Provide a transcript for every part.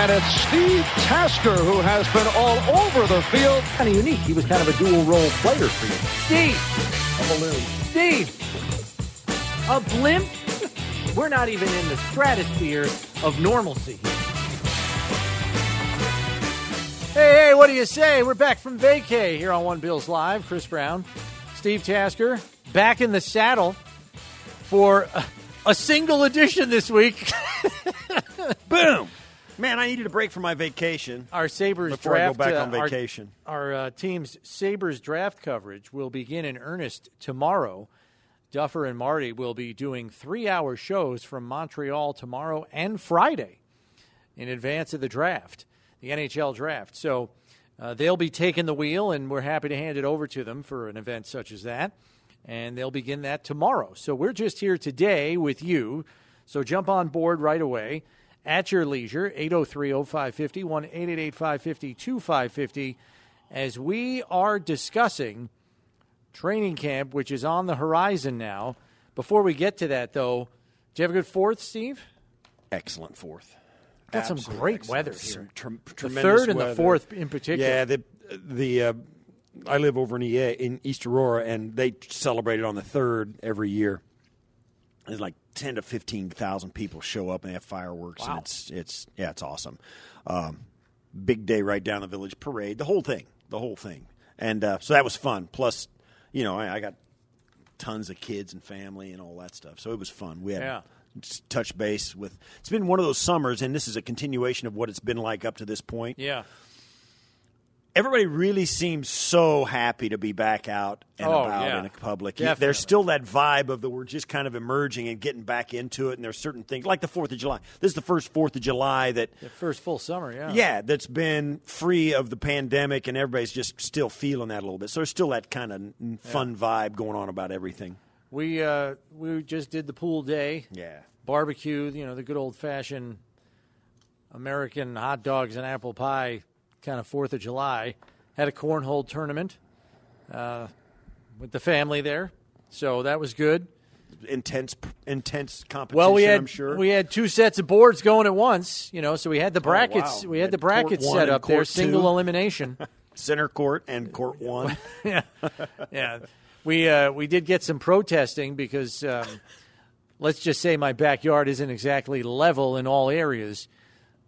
And it's Steve Tasker who has been all over the field. Kind of unique. He was kind of a dual role player for you. Steve, A balloon. Steve, a blimp? We're not even in the stratosphere of normalcy. Hey, hey, what do you say? We're back from vacay here on One Bills Live. Chris Brown, Steve Tasker, back in the saddle for a, a single edition this week. Boom! Man, I needed a break from my vacation Our Sabres before I go draft back uh, on our- vacation. Our, uh, team's Sabres draft coverage will begin in earnest tomorrow. Duffer and Marty will be doing three hour shows from Montreal tomorrow and Friday in advance of the draft, the NHL draft. So uh, they'll be taking the wheel, and we're happy to hand it over to them for an event such as that. And they'll begin that tomorrow. So we're just here today with you. So jump on board right away at your leisure, 803 0550, 1 888 550 2550, as we are discussing training camp, which is on the horizon now. Before we get to that, though, do you have a good fourth, Steve? Excellent fourth. Got some great excellent. weather Some here. trem- The third and the fourth in particular. Yeah, the the uh, I live over in EA, in East Aurora, and they celebrate it on the third every year. It's like ten to fifteen thousand people show up and they have fireworks, Wow. and it's it's yeah, it's awesome. Um, big day right down the village parade, the whole thing, the whole thing, and uh, so that was fun. Plus, you know, I, I got tons of kids and family and all that stuff, so it was fun. We had Yeah. touch base with. It's been one of those summers, and this is a continuation of what it's been like up to this point Yeah. Everybody really seems so happy to be back out and Oh, about yeah. in the public. Definitely. There's still that vibe of the we're just kind of emerging and getting back into it. And there's certain things like the Fourth of July. This is the first Fourth of July that. The first full summer, yeah. Yeah, that's been free of the pandemic, and everybody's just still feeling that a little bit. So there's still that kind of fun vibe going on about everything. We uh, we just did the pool day. Yeah. Barbecue, you know, the good old fashioned American hot dogs and apple pie kind of Fourth of July. Had a cornhole tournament uh, with the family there, so that was good. Intense, intense competition. Well, we had I'm sure. we had two sets of boards going at once, you know, so we had the Oh, brackets. wow. We had Had the brackets set up there, court single elimination. Center court and court one. yeah, yeah. We uh, we did get some protesting because um, let's just say my backyard isn't exactly level in all areas,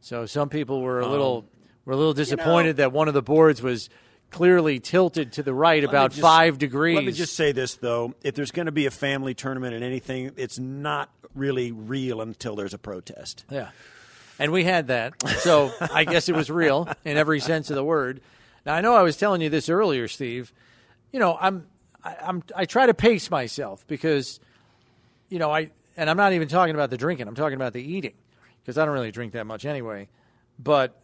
so some people were a little were a little disappointed that one of the boards was clearly tilted to the right about just- five degrees. Let me just say this though: if there's going to be a family tournament and anything, it's not really real until there's a protest. Yeah. And we had that. So I guess it was real in every sense of the word. Now I know I was telling you this earlier, Steve. You know, I'm I, I'm I try to pace myself because you know, I and I'm not even talking about the drinking. I'm talking about the eating because I don't really drink that much anyway. But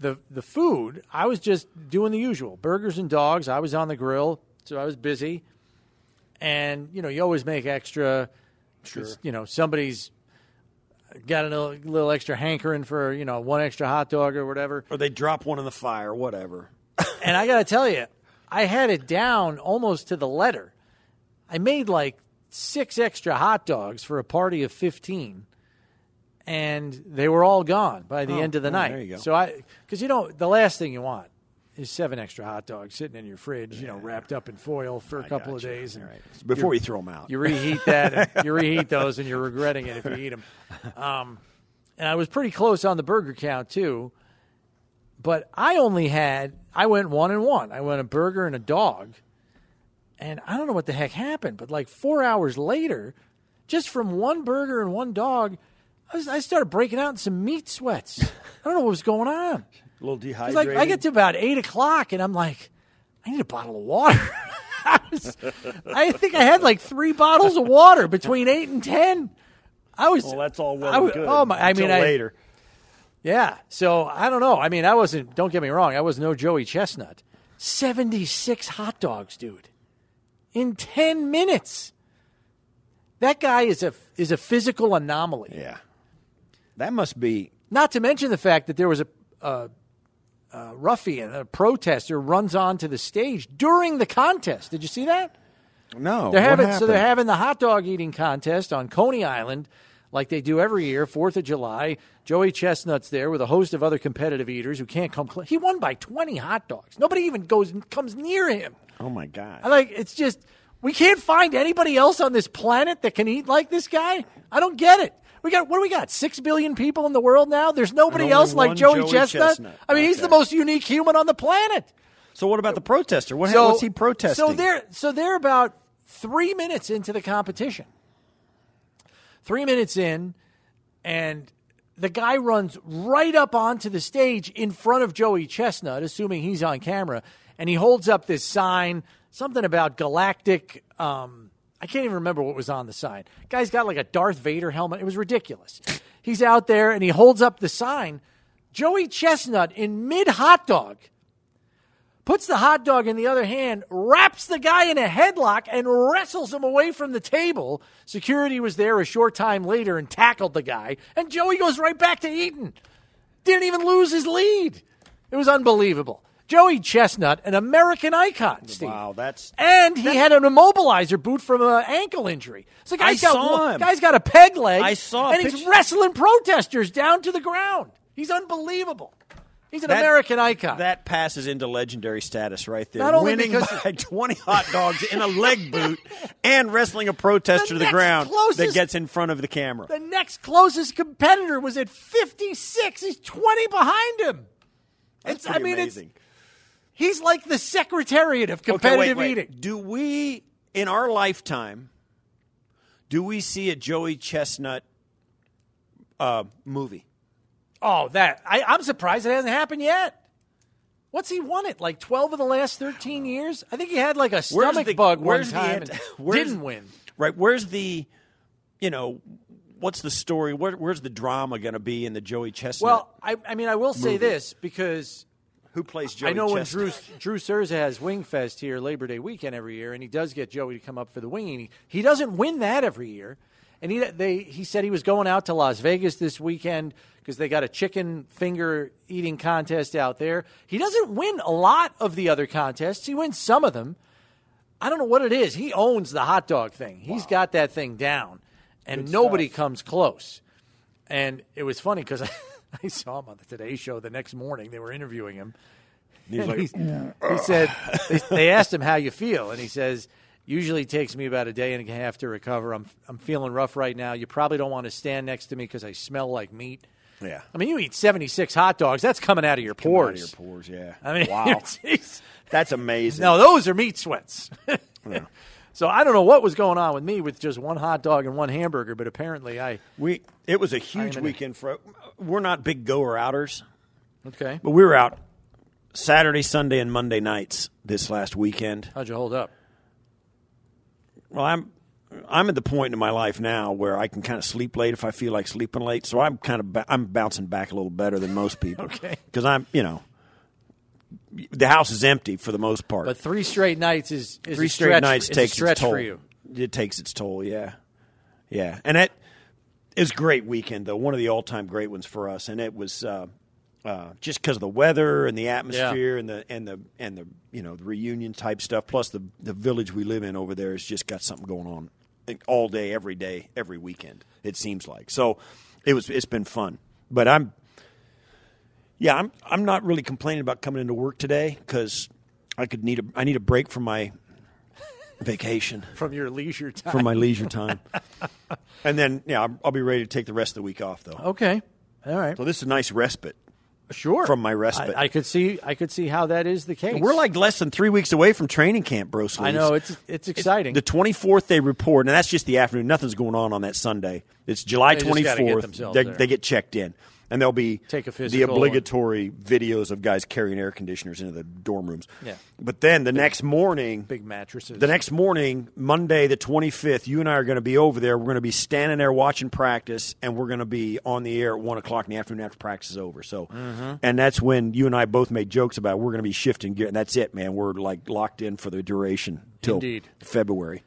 the the food, I was just doing the usual. Burgers and dogs. I was on the grill, so I was busy. And, you know, you always make extra 'cause, you know, somebody's got a little, little extra hankering for you know one extra hot dog or whatever. Or they drop one in the fire, whatever. And I got to tell you, I had it down almost to the letter. I made like six extra hot dogs for a party of fifteen, and they were all gone by the Oh, end of the oh, night. there you go. So I, because you know, the last thing you want is seven extra hot dogs sitting in your fridge, you know, wrapped up in foil for a couple of days. And Before you throw them out. you reheat that, you reheat those, and you're regretting it if you eat them. Um, and I was pretty close on the burger count too, but I only had I went one and one. I went a burger and a dog, and I don't know what the heck happened, but like four hours later, just from one burger and one dog, I, was, I started breaking out in some meat sweats. I don't know what was going on. A little dehydrated. like I get to about eight o'clock, and I'm like, I need a bottle of water. I, was, I think I had like three bottles of water between eight and ten. I was. well, that's all well I and was- good. Oh my! I mean, I, later. yeah. So I don't know. I mean, I wasn't. Don't get me wrong. I was no Joey Chestnut. Seventy six hot dogs, dude, in ten minutes. That guy is a is a physical anomaly. Yeah. That must be. Not to mention the fact that there was a, a, a ruffian, a protester, runs onto the stage during the contest. Did you see that? No. They're what having so they're having the hot dog eating contest on Coney Island. like they do every year, Fourth of July. Joey Chestnut's there with a host of other competitive eaters who can't come. Cl- he won by twenty hot dogs. Nobody even goes comes near him. Oh my god! I like it's just we can't find anybody else on this planet that can eat like this guy. I don't get it. We got what do we got? Six billion people in the world now. There's nobody else like Joey, Joey Chestnut. Chestnut. I mean, he's the most unique human on the planet. So what about the protester? What, what's he protesting? So they're so they're about three minutes into the competition. Three minutes in, and the guy runs right up onto the stage in front of Joey Chestnut, assuming he's on camera, and he holds up this sign, something about galactic. Um, I can't even remember what was on the sign. Guy's got like a Darth Vader helmet. It was ridiculous. He's out there and he holds up the sign. Joey Chestnut in mid hot dog puts the hot dog in the other hand, wraps the guy in a headlock, and wrestles him away from the table. Security was there a short time later and tackled the guy, and Joey goes right back to eating. Didn't even lose his lead. It was unbelievable. Joey Chestnut, an American icon, Steve. Wow, that's- and he had an immobilizer boot from an ankle injury. So the guy's I got saw him. guy's got a peg leg. I saw and he's wrestling protesters down to the ground. He's unbelievable. He's an That- American icon. That passes into legendary status right there. Not only Winning because- by 20 hot dogs in a leg boot and wrestling a protester The to the ground that gets in front of the camera. The next closest competitor was at 56. He's 20 behind him. That's It's, I mean, amazing. it's he's like the secretariat of competitive Okay, wait, wait. eating. Do we, in our lifetime, do we see a Joey Chestnut uh, movie? Oh, that I, I'm surprised it hasn't happened yet. What's he won it? Like 12 of the last 13 years? I think he had like a stomach the- bug one where's the time ant- and where's- didn't win. Right? Where's the, you know, what's the story? Where, where's the drama going to be in the Joey Chestnut? Well, I, I mean, I will say this because who plays Joey I know when Drew Drew Cerza has Wing Fest here Labor Day weekend every year, and he does get Joey to come up for the winging. He, he doesn't win that every year, and he they he said he was going out to Las Vegas this weekend because they got a chicken finger eating contest out there. He doesn't win a lot of the other contests. He wins some of them. I don't know what it is. He owns the hot dog thing. He's got that thing down, and nobody comes close. And it was funny because I, saw him on the Today Show the next morning. They were interviewing him. And like, he's- he said, they, they asked him how you feel, and he says, usually takes me about a day and a half to recover. I'm, I'm feeling rough right now. You probably don't want to stand next to me because I smell like meat. yeah. I mean, you eat 76 hot dogs, that's coming out of your Come out of pores. your pores, yeah. I mean, wow. That's amazing. no, those are meat sweats. yeah. So I don't know what was going on with me with just one hot dog and one hamburger, but apparently I. We it was a huge weekend for. We're not big goer outers, Okay. but we were out Saturday, Sunday, and Monday nights this last weekend. How'd you hold up? Well, I'm I'm at the point in my life now where I can kind of sleep late if I feel like sleeping late. So I'm kind of ba- I'm bouncing back a little better than most people. Okay. because I'm you know the house is empty for the most part. But three straight nights is, is three straight stretch, nights takes its toll. for you. It takes its toll. Yeah, yeah, and it it was a great weekend though. One of the all time great ones for us, and it was. Uh, uh, just because of the weather and the atmosphere and the and the and the you know the reunion type stuff, plus the the village we live in over there has just got something going on all day, every day, every weekend. It seems like so. It was it's been fun, but I'm yeah I'm I'm not really complaining about coming into work today because I could need a I need a break from my vacation From your leisure time. From my leisure time, and then yeah I'll, I'll be ready to take the rest of the week off though. Okay. All right. So this is a nice respite. Sure. From my respite. I, I could see. I could see how that is the case. We're like less than three weeks away from training camp, bro. I know it's it's exciting. The 24th they report, and that's just the afternoon. Nothing's going on on that Sunday. It's July They just gotta get 24th. themselves They, there. they get checked in, and there'll be the obligatory videos of guys carrying air conditioners into the dorm rooms. Yeah. But then the next morning, Big mattresses. the next morning, Monday the 25th, you and I are going to be over there. We're going to be standing there watching practice, and we're going to be on the air at 1 o'clock in the afternoon after practice is over. So, Mm-hmm. And that's when you and I both made jokes about we're going to be shifting gear, and that's it, man. We're like locked in for the duration till Indeed. February.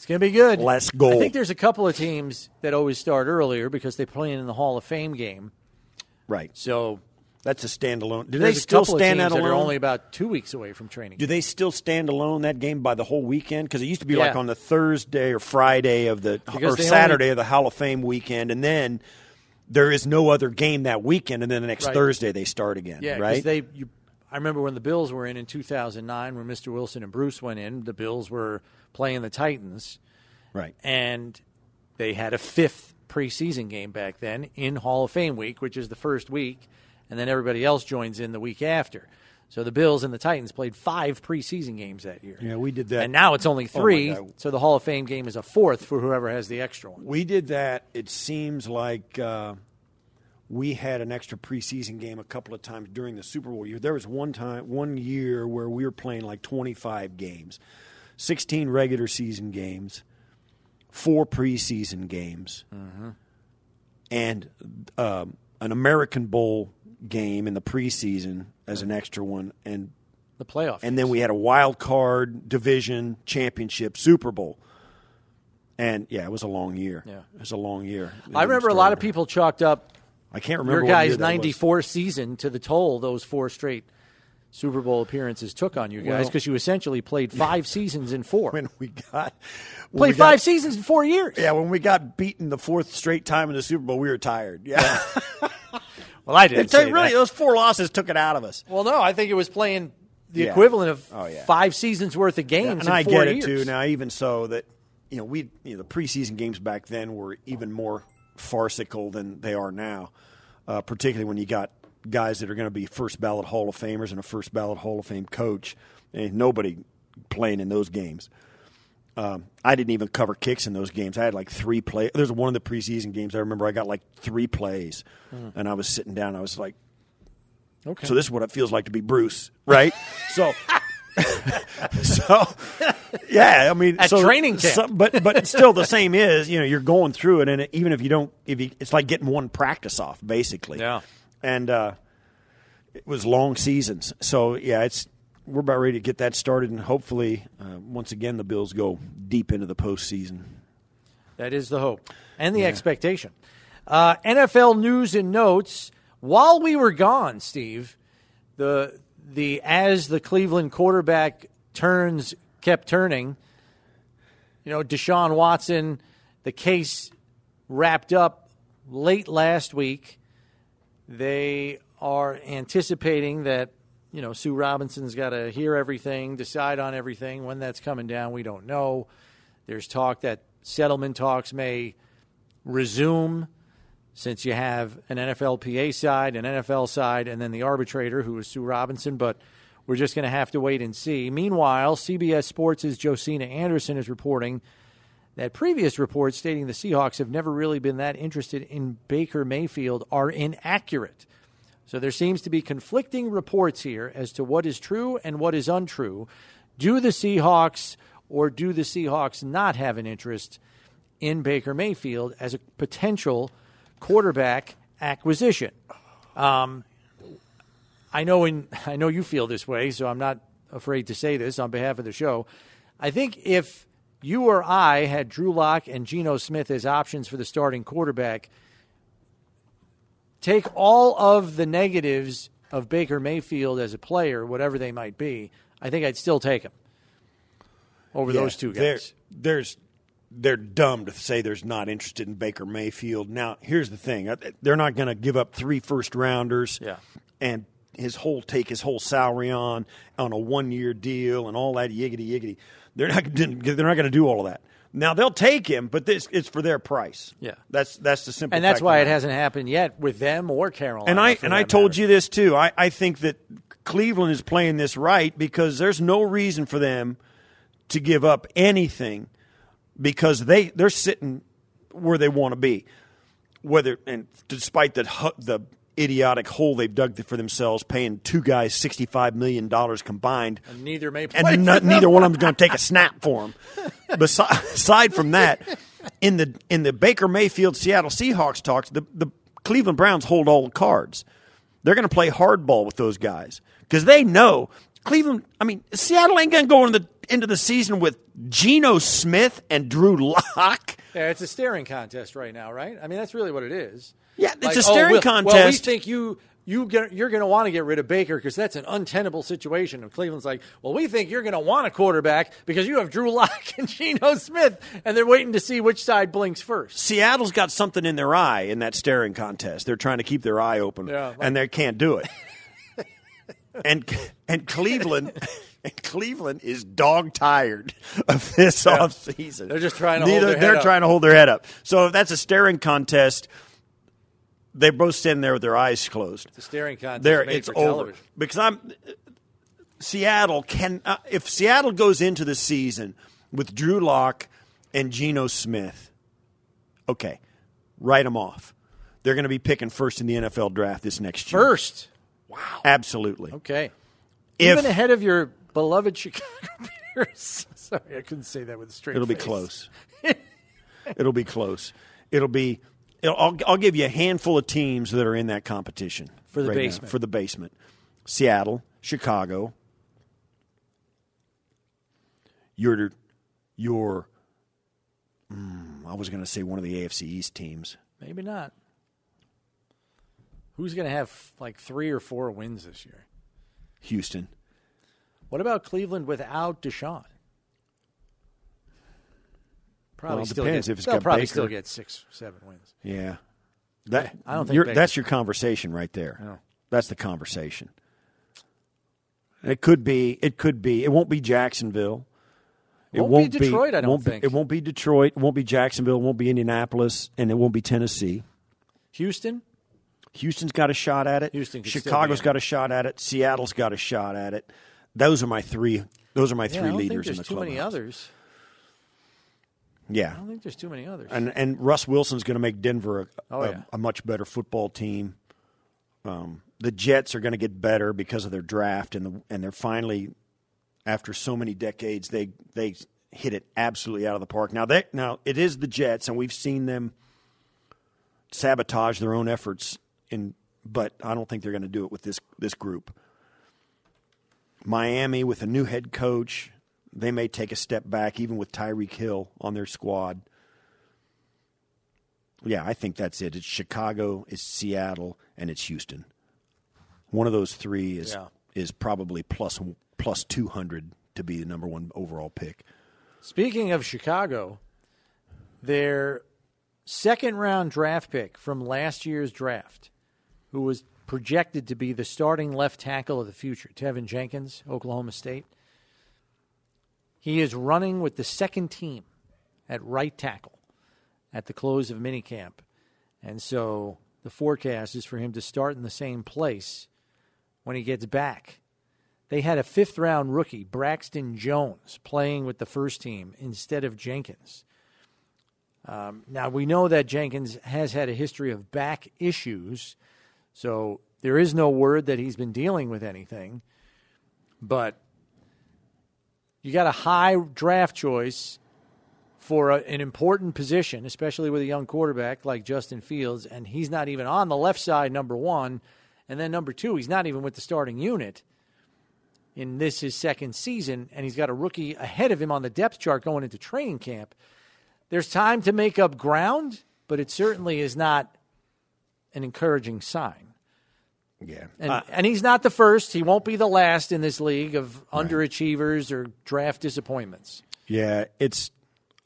It's going to be good. Let's go. I think there's a couple of teams that always start earlier because they play in the Hall of Fame game. Right. So That's a standalone. Do they still stand that alone? are only about two weeks away from training. Do they still stand alone that game by the whole weekend? Because it used to be Yeah. like on the Thursday or Friday of the Because or Saturday only- of the Hall of Fame weekend, and then there is no other game that weekend, and then the next Right. Thursday they start again. Yeah, right. They, you, I remember when the Bills were in in 2009, when Mr. Wilson and Bruce went in. The Bills were playing the Titans, right. and they had a fifth preseason game back then in Hall of Fame week, which is the first week, and then everybody else joins in the week after. So the Bills and the Titans played five preseason games that year. Yeah, we did that. And now it's only Oh, three, God. so the Hall of Fame game is a fourth for whoever has the extra one. We did that. It seems like uh, we had an extra preseason game a couple of times during the Super Bowl year. There was one time, one year where we were playing like 25 games, 16 regular season games, four preseason games, and um, an American Bowl game in the preseason as an extra one, and The playoff. and then we had a wild card division championship Super Bowl. And yeah, it was a long year. Yeah. it was a long year. I remember a lot of people chalked up I can't remember your guys' that was. 94 season to the toll those four straight Super Bowl appearances took on you guys Well- because you essentially played five seasons in four. when we got when played we got- five seasons in four years. Yeah, when we got beaten the fourth straight time in the Super Bowl, we were tired. Yeah, Well, I say really that. those four losses took it out of us. Well, no, I think it was playing the Yeah. equivalent of Oh, yeah. five seasons worth of games and in I four get years. it too. Now, even so, that you know, we you know the preseason games back then were even more farcical than they are now. Uh, particularly when you got guys that are going to be first ballot Hall of Famers and a first ballot Hall of Fame coach, and nobody playing in those games. Um, I didn't even cover kicks in those games. I had like three play. There's one of the preseason games I remember. I got like three plays, and I was sitting down. I was like, Okay. so this is what it feels like to be Bruce, right? so, so yeah, I mean, At so, training camp. so- but but still, the same is you know you're going through it, and even if you don't, if you, it's like getting one practice off, basically. Yeah. and uh, it was long seasons, so yeah, it's we're about ready to get that started, and hopefully, uh, once again, the Bills go deep into the postseason. That is the hope and the expectation. Uh, NFL news and notes. While we were gone, Steve, the the as the Cleveland quarterback turns kept turning. You know, Deshaun Watson, the case wrapped up late last week. They are anticipating that you know Sue Robinson's got to hear everything, decide on everything. When that's coming down, we don't know. There's talk that settlement talks may resume since you have an NFLPA side, an NFL side, and then the arbitrator, who is Sue Robinson. But we're just going to have to wait and see. Meanwhile, CBS Sports' Josina Anderson is reporting that previous reports stating the Seahawks have never really been that interested in Baker Mayfield are inaccurate. So there seems to be conflicting reports here as to what is true and what is untrue. Do the Seahawks or do the Seahawks not have an interest in Baker Mayfield as a potential quarterback acquisition? Um, I know in I know you feel this way, so I'm not afraid to say this on behalf of the show. I think if you or I had Drew Lock and Geno Smith as options for the starting quarterback, take all of the negatives of Baker Mayfield as a player, whatever they might be, I think I'd still take him over Yeah, those two there- guys. There's they're dumb to say there's not interested in Baker Mayfield. Now, here's the thing: Uh, they're not going to give up three first rounders, Yeah. and his whole take his whole salary on on a one year deal and all that yiggity yiggity. They're not they're not going to do all of that. Now they'll take him, but this it's for their price. Yeah. that's that's the simple. And that's why it the hasn't happened yet with them or Carolina. and I and I that told matter. you this too. I, I think that Cleveland is playing this right because there's no reason for them to give up anything because they they're sitting where they want to be. Whether and despite the the idiotic hole they've dug for themselves, paying two guys sixty five million dollars combined, And neither may play. and no- neither one of them's going to take a snap for them. Besi- aside from that, in the in the Baker Mayfield Seattle Seahawks talks, the the Cleveland Browns hold all the cards. They're going to play hardball with those guys because they know Cleveland. I mean, Seattle ain't going to go into the into the season with Geno Smith and Drew Lock. Yeah, it's a staring contest right now, right? I mean, that's really what it is. Yeah, it's Like, a oh, staring we'll- Well, we think you you get, you're going to want to get rid of Baker because that's an untenable situation. And Cleveland's like, well, we think you're going to want a quarterback because you have Drew Lock and Geno Smith, and they're waiting to see which side blinks first. Seattle's got something in their eye in that staring contest. They're trying to keep their eye open, Yeah, like- and they can't do it. and and Cleveland. And Cleveland is dog tired of this offseason. They're just trying to hold their head They're up. trying to hold their head up. So if that's a staring contest, they're both sitting there with their eyes closed. The staring contest there it's over television. because I'm Seattle can uh, if Seattle goes into the season with Drew Lock and Geno Smith, okay, write them off. They're going to be picking first in the NFL draft this next year. First. wow, absolutely. Okay. If- Even ahead of your beloved Chicago Bears. Sorry, I couldn't say that with a straight It'll be close. It'll be close. It'll be. It'll, I'll, I'll give you a handful of teams that are in that competition For the right now, basement. for the basement: Seattle, Chicago. Your, your. mm, I was going to say one of the AFC East teams. Maybe not. Who's going to have like three or four wins this year? Houston. What about Cleveland without Deshaun? Probably Well, still depends get, if it's they'll probably Baker. still get six, seven wins. Yeah. That I don't think that's your conversation right there. No. That's the conversation. It could be. It could be. It won't be Jacksonville. It Won't be Detroit, I don't won't be- think. it won't be Detroit. It won't be Jacksonville. It won't be Indianapolis, and it won't be Tennessee. Houston, Houston's got a shot at it. Houston Chicago's be got a shot at it. Seattle's got a shot at it. Those are my three. Those are my yeah, I three leaders in there's the too many clubhouse. others. Yeah, I don't think there's too many others. and and Russ Wilson's going to make Denver a, Oh, a, yeah. a much better football team. Um, the Jets are going to get better because of their draft, and the and they're finally, after so many decades, they they hit it absolutely out of the park. Now they now it is the Jets, and we've seen them sabotage their own efforts. In but I don't think they're going to do it with this this group. Miami with a new head coach, they may take a step back, even with Tyreek Hill on their squad. Yeah, I think that's it. It's Chicago, it's Seattle, and it's Houston. One of those three is Yeah. is probably plus plus two hundred to be the number one overall pick. Speaking of Chicago, their second round draft pick from last year's draft, who was projected to be the starting left tackle of the future, Teven Jenkins, Oklahoma State. He is running with the second team at right tackle at the close of minicamp. And so the forecast is for him to start in the same place when he gets back. They had a fifth round rookie, Braxton Jones, playing with the first team instead of Jenkins. Um, now, we know that Jenkins has had a history of back issues, so there is no word that he's been dealing with anything. But you got a high draft choice for a, an important position, especially with a young quarterback like Justin Fields, and he's not even on the left side, number one. And then number two, he's not even with the starting unit in this his second season, and he's got a rookie ahead of him on the depth chart going into training camp. There's time to make up ground, but it certainly is not an encouraging sign. Yeah, And, uh, and he's not the first. He won't be the last in this league of underachievers or draft disappointments. yeah. It's.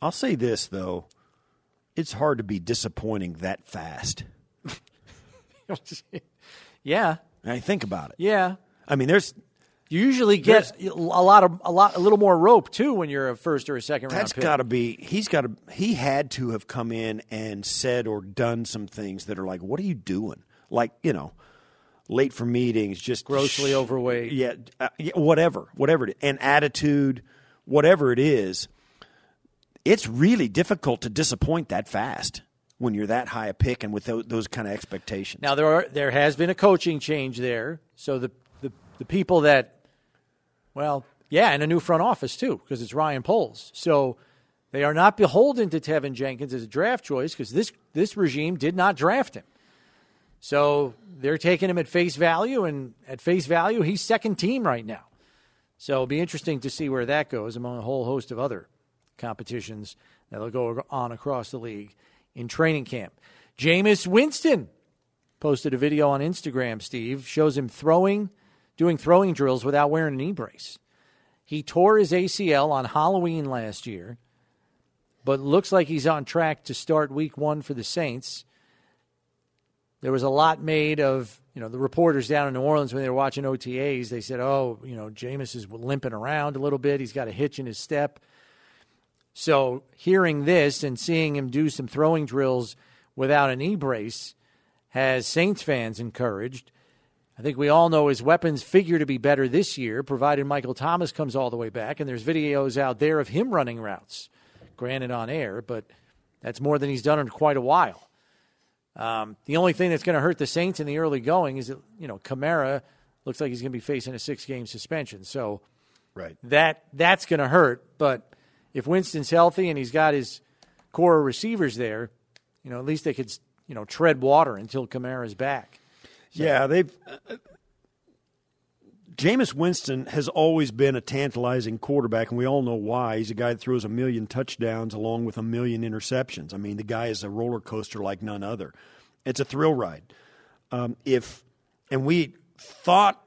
I'll say this though, it's hard to be disappointing that fast. yeah, I think about it. yeah. I mean, there's You usually get a lot of a lot a little more rope too when you're a first or a second round That's got to be. He's got to. He had to have come in and said or done some things that are like, "What are you doing?" Like you know, late for meetings, just Grossly overweight. Yeah, uh, yeah, whatever, whatever it is, and attitude, whatever it is. It's really difficult to disappoint that fast when you're that high a pick and with those, those kind of expectations. Now there are there has been a coaching change there, so the the, the people that, well, yeah, and a new front office too because it's Ryan Poles. So they are not beholden to Teven Jenkins as a draft choice because this this regime did not draft him. So they're taking him at face value, and at face value, he's second team right now. So it'll be interesting to see where that goes among a whole host of other competitions that'll go on across the league in training camp. Jameis Winston posted a video on Instagram, Steve, shows him throwing, doing throwing drills without wearing a knee brace. He tore his ACL on Halloween last year, but looks like he's on track to start week one for the Saints. There was a lot made of, you know, the reporters down in New Orleans when they were watching OTAs. They said, oh, you know, Jameis is limping around a little bit. He's got a hitch in his step. So hearing this and seeing him do some throwing drills without a knee brace has Saints fans encouraged. I think we all know his weapons figure to be better this year, provided Michael Thomas comes all the way back. And there's videos out there of him running routes, granted on air, but that's more than he's done in quite a while. Um, the only thing that's going to hurt the Saints in the early going is that, you know, Kamara looks like he's going to be facing a six game suspension. So Right. that that's going to hurt. But if Winston's healthy and he's got his core receivers there, you know, at least they could, you know, tread water until Kamara's back. Yeah, they've. Uh, Jameis Winston has always been a tantalizing quarterback, and we all know why. He's a guy that throws a million touchdowns along with a million interceptions. I mean, the guy is a roller coaster like none other. It's a thrill ride. Um, if and we thought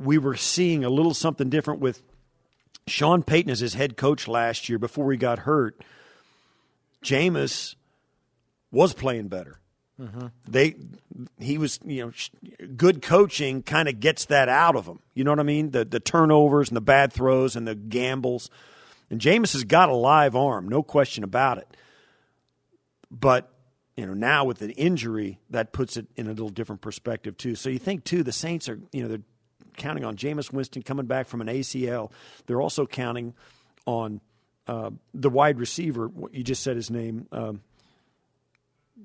we were seeing a little something different with Sean Payton as his head coach last year before he got hurt. Jameis was playing better. They he was you know good coaching kind of gets that out of him. You know what I mean? The the turnovers and the bad throws and the gambles. And Jameis has got a live arm, no question about it. But you know now with the injury, that puts it in a little different perspective too. So you think too, the Saints are you know they're counting on Jameis Winston coming back from an ACL. They're also counting on uh, the wide receiver. You just said his name. Um,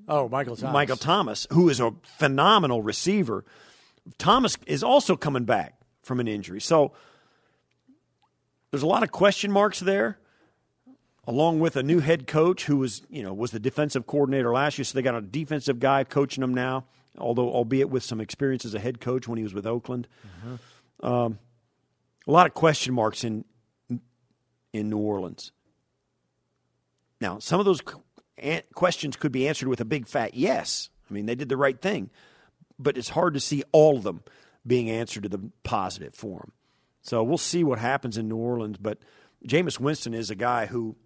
Oh, Michael Thomas. Michael Thomas, who is a phenomenal receiver. Thomas is also coming back from an injury. So there's a lot of question marks there, along with a new head coach who was, you know, was the defensive coordinator last year. So they got a defensive guy coaching them now, although albeit with some experience as a head coach when he was with Oakland. Um, a lot of question marks in in New Orleans. Now, some of those questions could be answered with a big fat yes. I mean, they did the right thing, but it's hard to see all of them being answered to the positive for them. So we'll see what happens in New Orleans. But Jameis Winston is a guy who,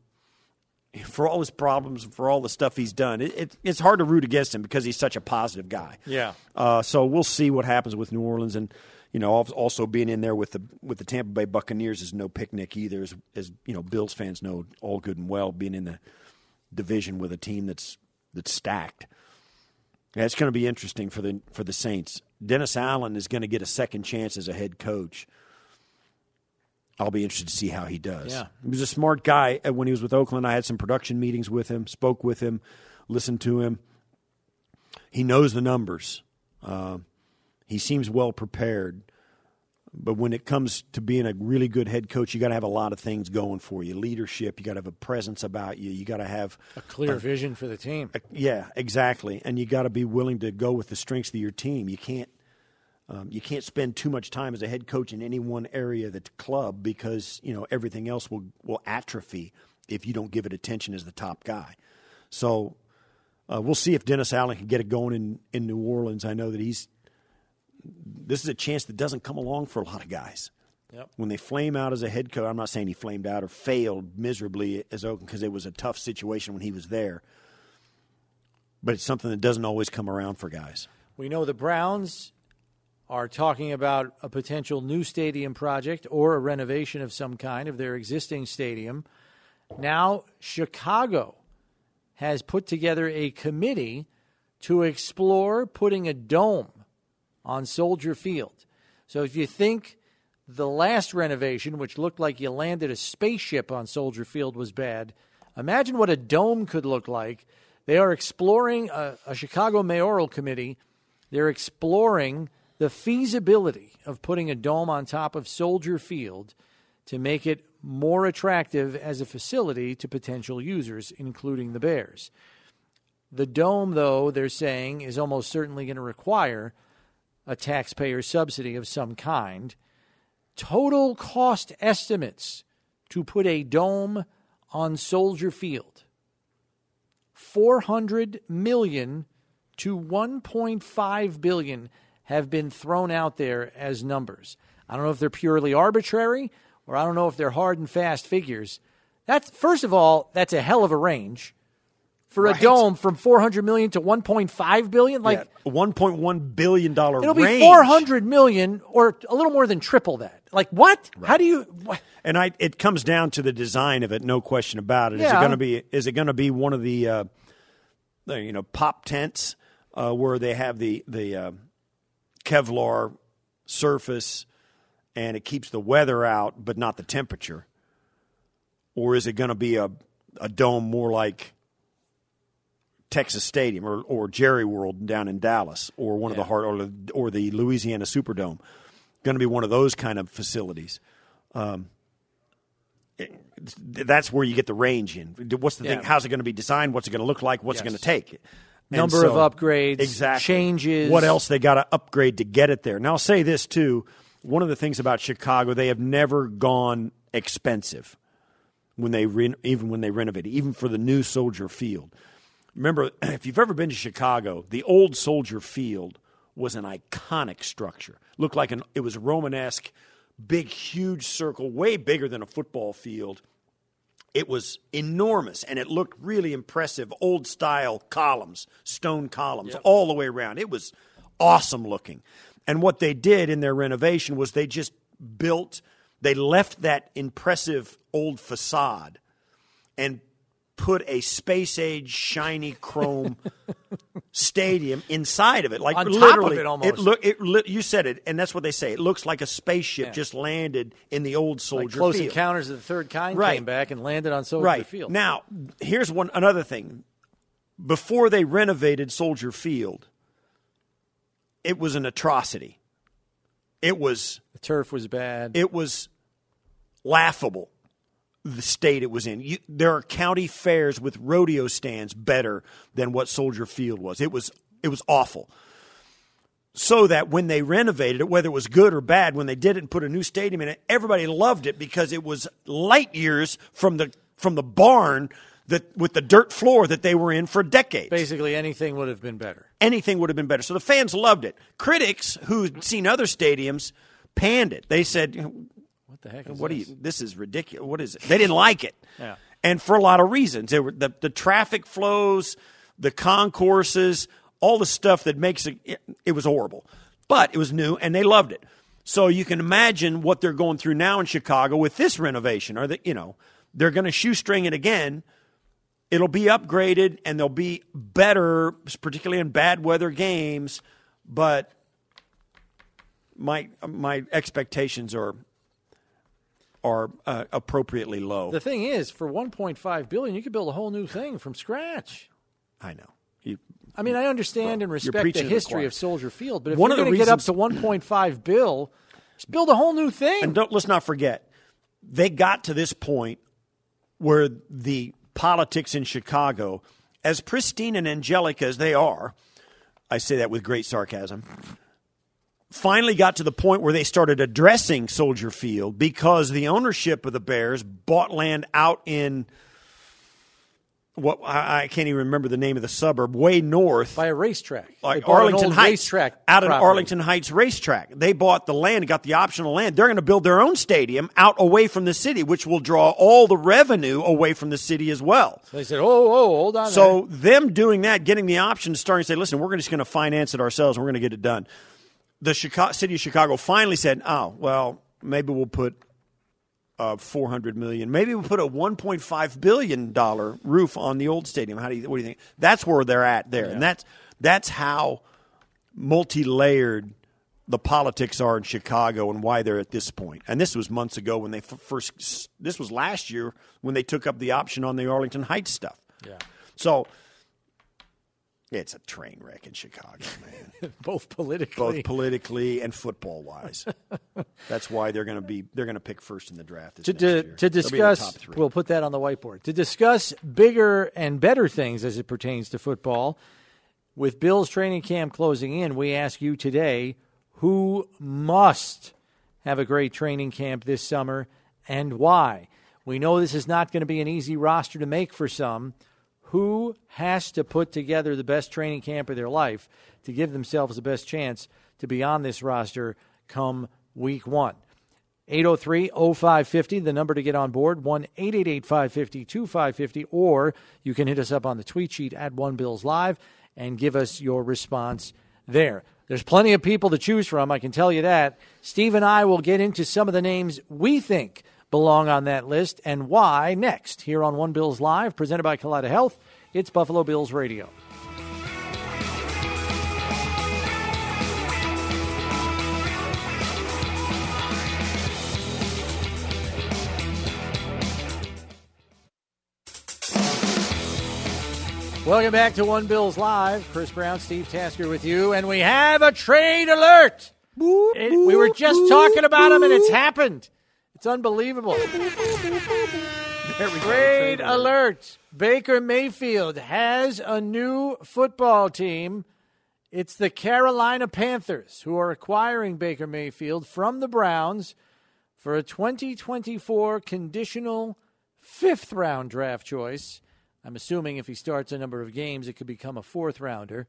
for all his problems, and for all the stuff he's done, it, it, it's hard to root against him because he's such a positive guy. Yeah. Uh, so we'll see what happens with New Orleans, and you know, also being in there with the with the Tampa Bay Buccaneers is no picnic either. As, as you know, Bills fans know all good and well, being in the division with a team that's that's stacked. It's going to be interesting for the for the Saints. Dennis Allen is going to get a second chance as a head coach. I'll be interested to see how he does. Yeah. He was a smart guy Uh, when he was with Oakland. I had some production meetings with him, spoke with him, listened to him. He knows the numbers. Uh, he seems well prepared. But when it comes to being a really good head coach, you got to have a lot of things going for you. Leadership, you got to have a presence about you. You got to have A clear vision for the team. yeah, exactly. And you got to be willing to go with the strengths of your team. You can't um, you can't spend too much time as a head coach in any one area of the club because you know everything else will will atrophy if you don't give it attention as the top guy. So uh, we'll see if Dennis Allen can get it going in in New Orleans. I know that he's this is a chance that doesn't come along for a lot of guys. Yep. When they flame out as a head coach, I'm not saying he flamed out or failed miserably as Oakland because it was a tough situation when he was there. But it's something that doesn't always come around for guys. We know the Browns are talking about a potential new stadium project or a renovation of some kind of their existing stadium. Now, Chicago has put together a committee to explore putting a dome on Soldier Field. So if you think the last renovation, which looked like you landed a spaceship on Soldier Field, was bad, imagine what a dome could look like. They are exploring a, a Chicago mayoral committee. They're exploring the feasibility of putting a dome on top of Soldier Field to make it more attractive as a facility to potential users, including the Bears. The dome, though, they're saying, is almost certainly going to require a taxpayer subsidy of some kind. Total cost estimates to put a dome on Soldier Field 400 million to 1.5 billion have been thrown out there as numbers. I don't know if they're purely arbitrary or I don't know if they're hard and fast figures. That's first of all, that's a hell of a range for Right. a dome from 400 million to 1.5 billion. Like yeah, one point one billion dollar. it'll range. be 400 million or a little more than triple that. Like what? How do you? And I, it comes down to the design of it, no question about it. Is it Yeah. going to be? Is it going to be one of the, uh, you know, pop tents uh, where they have the the uh, Kevlar surface and it keeps the weather out, but not the temperature? Or is it going to be a a dome more like Texas Stadium or, or Jerry World down in Dallas or one of the hard or, the- or the Louisiana Superdome? Going to be one of those kind of facilities um, that's where you get the range in. What's the thing? How's it going to be designed? What's it going to look like? What's it going to take? And Number of upgrades, exactly. changes. What else they got to upgrade to get it there? Now I'll say this too. One of the things about Chicago, they have never gone expensive when they re- even when they renovated, even for the new Soldier Field. Remember, if you've ever been to Chicago, the old Soldier Field was an iconic structure. Looked like an it was a Romanesque, big, huge circle, way bigger than a football field. It was enormous and it looked really impressive. Old style columns, stone columns, all the way around. It was awesome looking. And what they did in their renovation was they just built, they left that impressive old facade and put a space age shiny chrome stadium inside of it like On literally it almost. look it li- you said it and that's what they say it looks like a spaceship Yeah. just landed in the old soldier Like Close field Encounters of the Third Kind Right. came back and landed on Soldier right Field. now here's one another thing before they renovated soldier field it was an atrocity it was the turf was bad. it was laughable the state it was in. You, there are county fairs with rodeo stands better than what Soldier Field was. It was it was awful. So that when they renovated it, whether it was good or bad, when they did it and put a new stadium in it, everybody loved it because it was light years from the from the barn that with the dirt floor that they were in for decades Basically, anything would have been better. anything would have been better. So the fans loved it. Critics who'd seen other stadiums panned it. They said, What the heck is "What do this? you? This is ridiculous. What is it?" They didn't like it, Yeah. and for a lot of reasons. There were the the traffic flows, the concourses, all the stuff that makes it. It, it was horrible, but it was new, and they loved it. So you can imagine what they're going through now in Chicago with this renovation. Or that you know they're going to shoestring it again it'll be upgraded and they'll be better, particularly in bad weather games. But my my expectations are are uh, appropriately low. The thing is, for 1.5 billion, you could build a whole new thing from scratch. I know. You, I mean, I understand and respect the to the history of Soldier Field, but if One you're going to get up to 1.5 bill, just build a whole new thing. and don't let's not forget, they got to this point where the politics in Chicago, as pristine and angelic as they are, I say that with great sarcasm, finally got to the point where they started addressing Soldier Field because the ownership of the Bears bought land out in what I, I can't even remember the name of the suburb, way north by a racetrack. Like Arlington Heights, racetrack out property. Arlington Heights racetrack. They bought the land, got the optional land. They're going to build their own stadium out away from the city, which will draw all the revenue away from the city as well. They said, "Oh, oh, hold on." So them doing that, getting the option, starting to say, "Listen, we're just going to finance it ourselves. and We're going to get it done." The Chicago, city of Chicago finally said, "Oh, well, maybe we'll put uh, four hundred million. Maybe we'll put a one point five billion dollar roof on the old stadium. How do you? What do you think? That's where they're at there, and that's that's how multi layered the politics are in Chicago and why they're at this point. And this was months ago when they f- first. This was last year when they took up the option on the Arlington Heights stuff. Yeah. So it's a train wreck in Chicago, man. both politically, Both politically and football wise. That's why they're going to be they're going to pick first in the draft. To, to, to They'll be in the discuss, we'll put that on the whiteboard. To discuss bigger and better things as it pertains to football, with Bill's training camp closing in, we ask you today who must have a great training camp this summer and why. We know this is not going to be an easy roster to make for some. Who has to put together the best training camp of their life to give themselves the best chance to be on this roster come week one. 803 0550, the number to get on board, 1 888 550 2550, or you can hit us up on the tweet sheet at One Bills Live and give us your response there. There's plenty of people to choose from, I can tell you that. Steve and I will get into some of the names we think belong on that list and why next here on One Bills Live, presented by Kaleida Health. It's Buffalo Bills Radio. Welcome back to One Bills Live. Chris Brown, Steve Tasker with you, and we have a trade alert. It- we were just talking about him, and it's happened. It's unbelievable. Trade alert. Baker Mayfield has a new football team. It's the Carolina Panthers who are acquiring Baker Mayfield from the Browns for a 2024 conditional fifth round draft choice. I'm assuming if he starts a number of games, it could become a fourth rounder.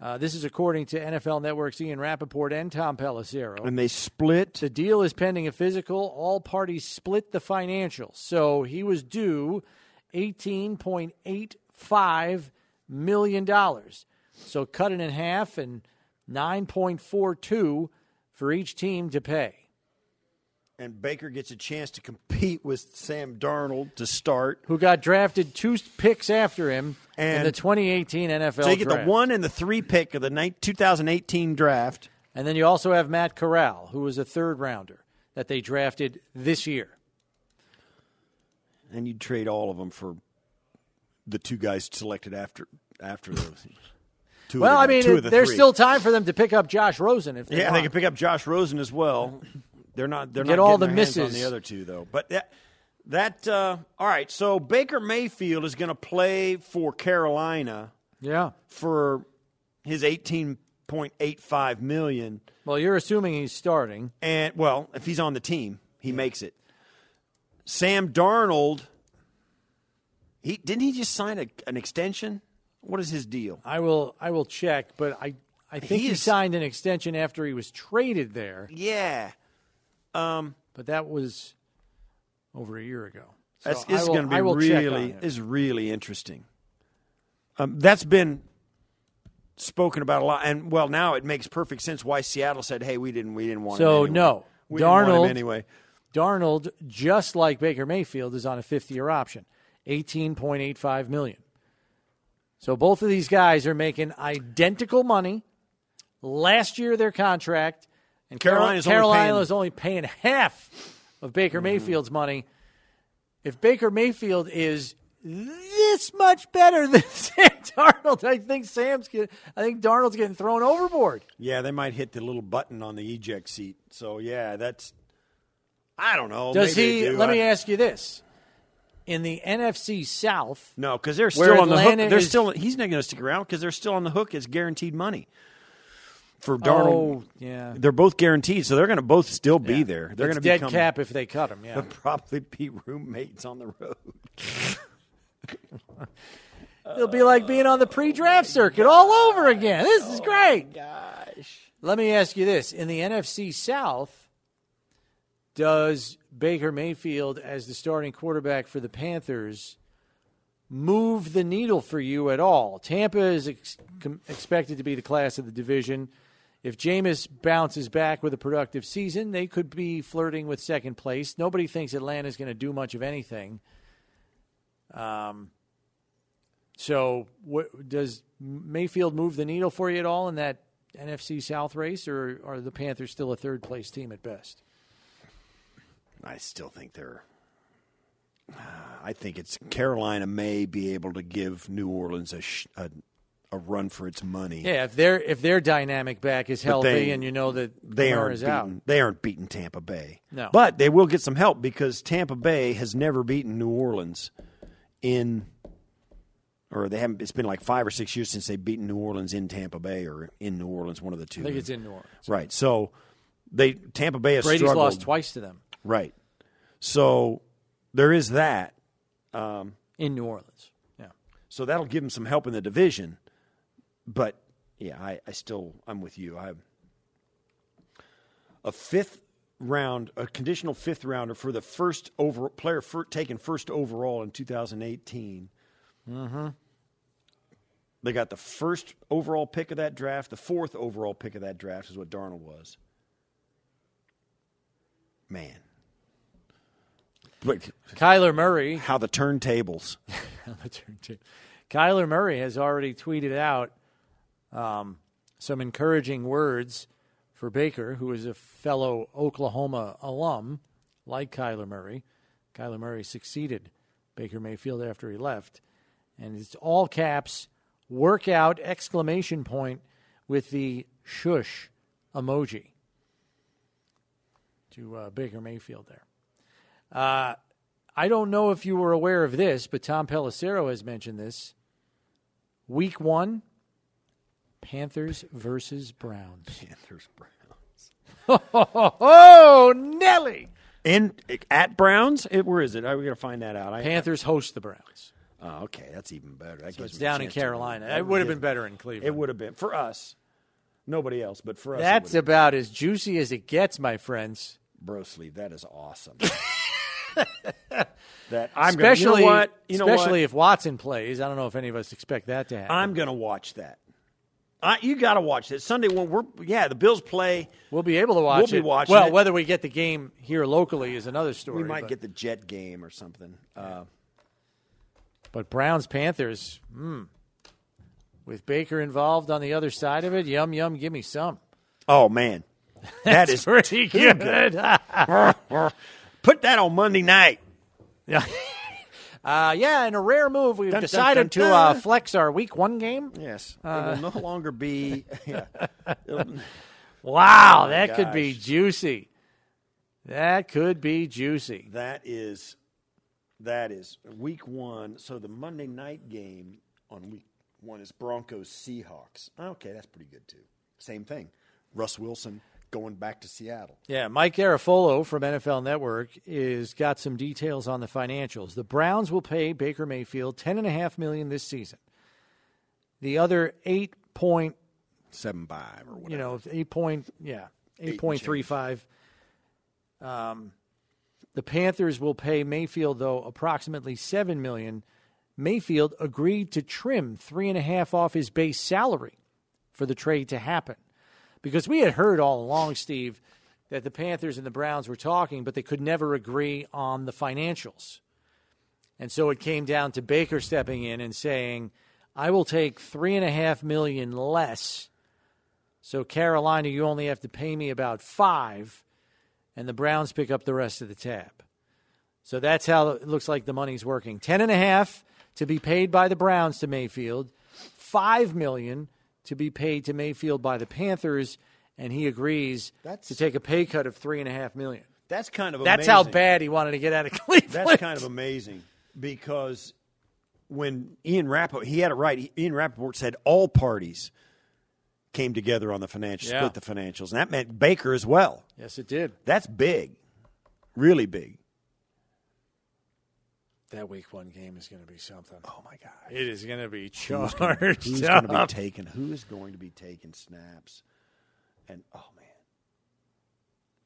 Uh, this is according to NFL Network's Ian Rapoport and Tom Pelissero. And they split. The deal is pending a physical. All parties split the financials. So he was due $18.85 million. So cut it in half and 9.42 for each team to pay. And Baker gets a chance to compete with Sam Darnold to start. Who got drafted two picks after him in the 2018 NFL So you get draft. the one and the three pick of the 2018 draft. And then you also have Matt Corral, who was a third rounder that they drafted this year. And you'd trade all of them for the two guys selected after after those. Two Well, the- I mean, the there's three. still time for them to pick up Josh Rosen if they Yeah, want. they could pick up Josh Rosen as well. They're not. They're Get not all getting the hands on misses. the other two though. But that that uh, all right. So Baker Mayfield is going to play for Carolina yeah. for his eighteen point eight five million. Well, you're assuming he's starting. And well, if he's on the team, he makes it. Sam Darnold. He didn't he just sign a, an extension? What is his deal? I will. I will check, but I. I think He he, is- signed an extension after he was traded there, Yeah, but that was over a year ago. So That's this is going to be I will check on really is really interesting. Um, that's been spoken about a lot, and well, now it makes perfect sense why Seattle said, "Hey, we didn't, we didn't want So, him." Anyway. no. we didn't want him Darnold- anyway. Darnold, just like Baker Mayfield, is on a fifth-year option, eighteen point eight five million. So both of these guys are making identical money. Last year, their contract, and Carolina's only Carolina Mm-hmm. is only paying half of Baker Mayfield's money. If Baker Mayfield is this much better than Sam Darnold, I think Sam's get, I think Darnold's getting thrown overboard. Yeah, they might hit the little button on the eject seat. So yeah, that's I don't know. Does Maybe he? do. Let me ask you this: in the NFC South, No, because they're still on the hook. They're is- still. He's not going to stick around because they're still on the hook. It's guaranteed money for Darnold. oh yeah, They're both guaranteed, so they're going to both still be there. They're going to dead become, cap if they cut him. Yeah, They'll probably be roommates on the road. it'll be like being on the pre-draft circuit all over again. This is oh, great. Gosh. Let me ask you this: in the NFC South, does Baker Mayfield, as the starting quarterback for the Panthers, move the needle for you at all? Tampa is ex- com- expected to be the class of the division. If Jameis bounces back with a productive season, they could be flirting with second place. Nobody thinks Atlanta's going to do much of anything. Um, so, what, does Mayfield move the needle for you at all in that NFC South race, or are the Panthers still a third place team at best? I still think they're. I think it's Carolina may be able to give New Orleans a a, a run for its money. Yeah, if their if their dynamic back is healthy, they- and you know that They aren't out, They aren't beating Tampa Bay. No. but they will get some help because Tampa Bay has never beaten New Orleans in, or they haven't. It's been like five or six years since they've beaten New Orleans in Tampa Bay or in New Orleans, one of the two. I think it's in New Orleans. right. So they Tampa Bay has Brady's struggled. lost twice to them Right. So there is that. Um, in New Orleans. Yeah, So that'll give them some help in the division. But yeah, I, I still I'm with you. I a fifth round, a conditional fifth rounder for the first over player for, taken first overall in 2018. Mm-hmm. They got the first overall pick of that draft. The fourth overall pick of that draft is what Darnold was. Man. But Kyler Murray. how the turntables. Kyler Murray has already tweeted out um, some encouraging words for Baker, who is a fellow Oklahoma alum, like Kyler Murray. Kyler Murray succeeded Baker Mayfield after he left. And it's all caps, workout exclamation point with the shush emoji to uh, Baker Mayfield there. Uh, I don't know if you were aware of this, but Tom Pelissero has mentioned this. Week one, Panthers versus Browns. Panthers Browns. Oh, Nelly! In at Browns? It, where is it? Are we going to find that out? I, Panthers host the Browns. oh, okay, that's even better. That So it's down in Carolina. It would have been better in Cleveland. It would have been for us. Nobody else, but for us, That's about as juicy as it gets, my friends. been. bro sleeve. That is awesome. that I'm gonna, especially, you know what? You know especially what? if Watson plays. I don't know if any of us expect that to happen. I'm going to watch that. I, you got to watch that Sunday when we're yeah the Bills play. we'll be able to watch We'll be it. watching well, it. whether we get the game here locally is another story. We might but, get the Jet game or something. Uh, but Browns Panthers, hmm, with Baker involved on the other side of it, yum yum, give me some. oh man, that is Pretty too good. Put that on Monday night. Yeah. Uh, yeah, in a rare move, we've Dun, dun, decided dun, to uh, flex our week one game. Yes, it will no longer be. Yeah, Wow, Oh, that could be juicy. That could be juicy. that is that is week one. So the Monday night game on week one is Broncos Seahawks. Okay, that's pretty good too. Same thing. Russ Wilson going back to Seattle. Yeah, Mike Garafolo from NFL Network is got some details on the financials. The Browns will pay Baker Mayfield ten and a half million this season. The other eight point, Seven five or whatever. you know, eight point, yeah, eight point three five. Um, the Panthers will pay Mayfield though approximately seven million. Mayfield agreed to trim three and a half off his base salary for the trade to happen. Because we had heard all along, Steve, that the Panthers and the Browns were talking, but they could never agree on the financials. And so it came down to Baker stepping in and saying, I will take three and a half million less. So Carolina, you only have to pay me about five, and the Browns pick up the rest of the tab. So that's how it looks like the money's working. Ten and a half to be paid by the Browns to Mayfield, five million to be paid to Mayfield by the Panthers, and he agrees That's- to take a pay cut of three and a half million. That's kind of That's how amazing. bad he wanted to get out of Cleveland. That's kind of amazing because when Ian Rapoport, he had it right. Ian Rapoport said all parties came together on the financial Yeah. split the financials, and that meant Baker as well. yes, it did. That's big, really big. That week one game is going to be something. Oh my God! It is going to be Who's charged gonna- Who's going to be up. taking? Who is going to be taking snaps? And oh man,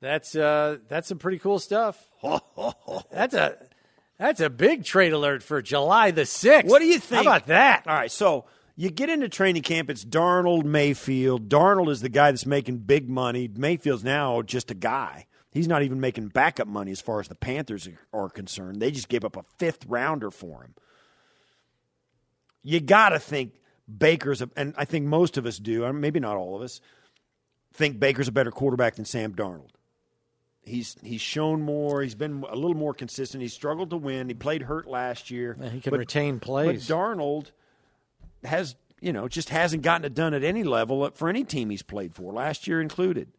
That's uh, that's some pretty cool stuff. that's a that's a big trade alert for July the sixth. What do you think? How about that? All right, so you get into training camp. It's Darnold, Mayfield. Darnold is the guy that's making big money. Mayfield's now just a guy. He's not even making backup money as far as the Panthers are concerned. They just gave up a fifth rounder for him. You got to think Baker's, a, and I think most of us do, or maybe not all of us, think Baker's a better quarterback than Sam Darnold. He's he's shown more. He's been a little more consistent. He struggled to win. He played hurt last year. He can But- retain plays. But Darnold has, you know, just hasn't gotten it done at any level for any team he's played for, last year included.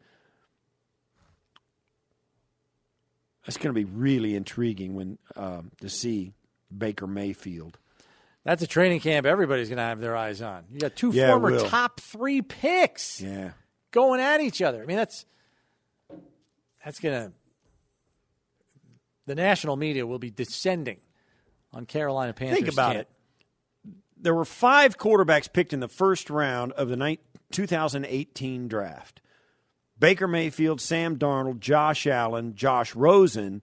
That's going to be really intriguing when um, to see Baker Mayfield. That's a training camp everybody's going to have their eyes on. You got two Yeah, former top three picks Yeah, going at each other. I mean, that's that's going to the national media will be descending on Carolina Panthers. think about camp. it. there were five quarterbacks picked in the first round of the ni- 2018 draft. Baker Mayfield, Sam Darnold, Josh Allen, Josh Rosen,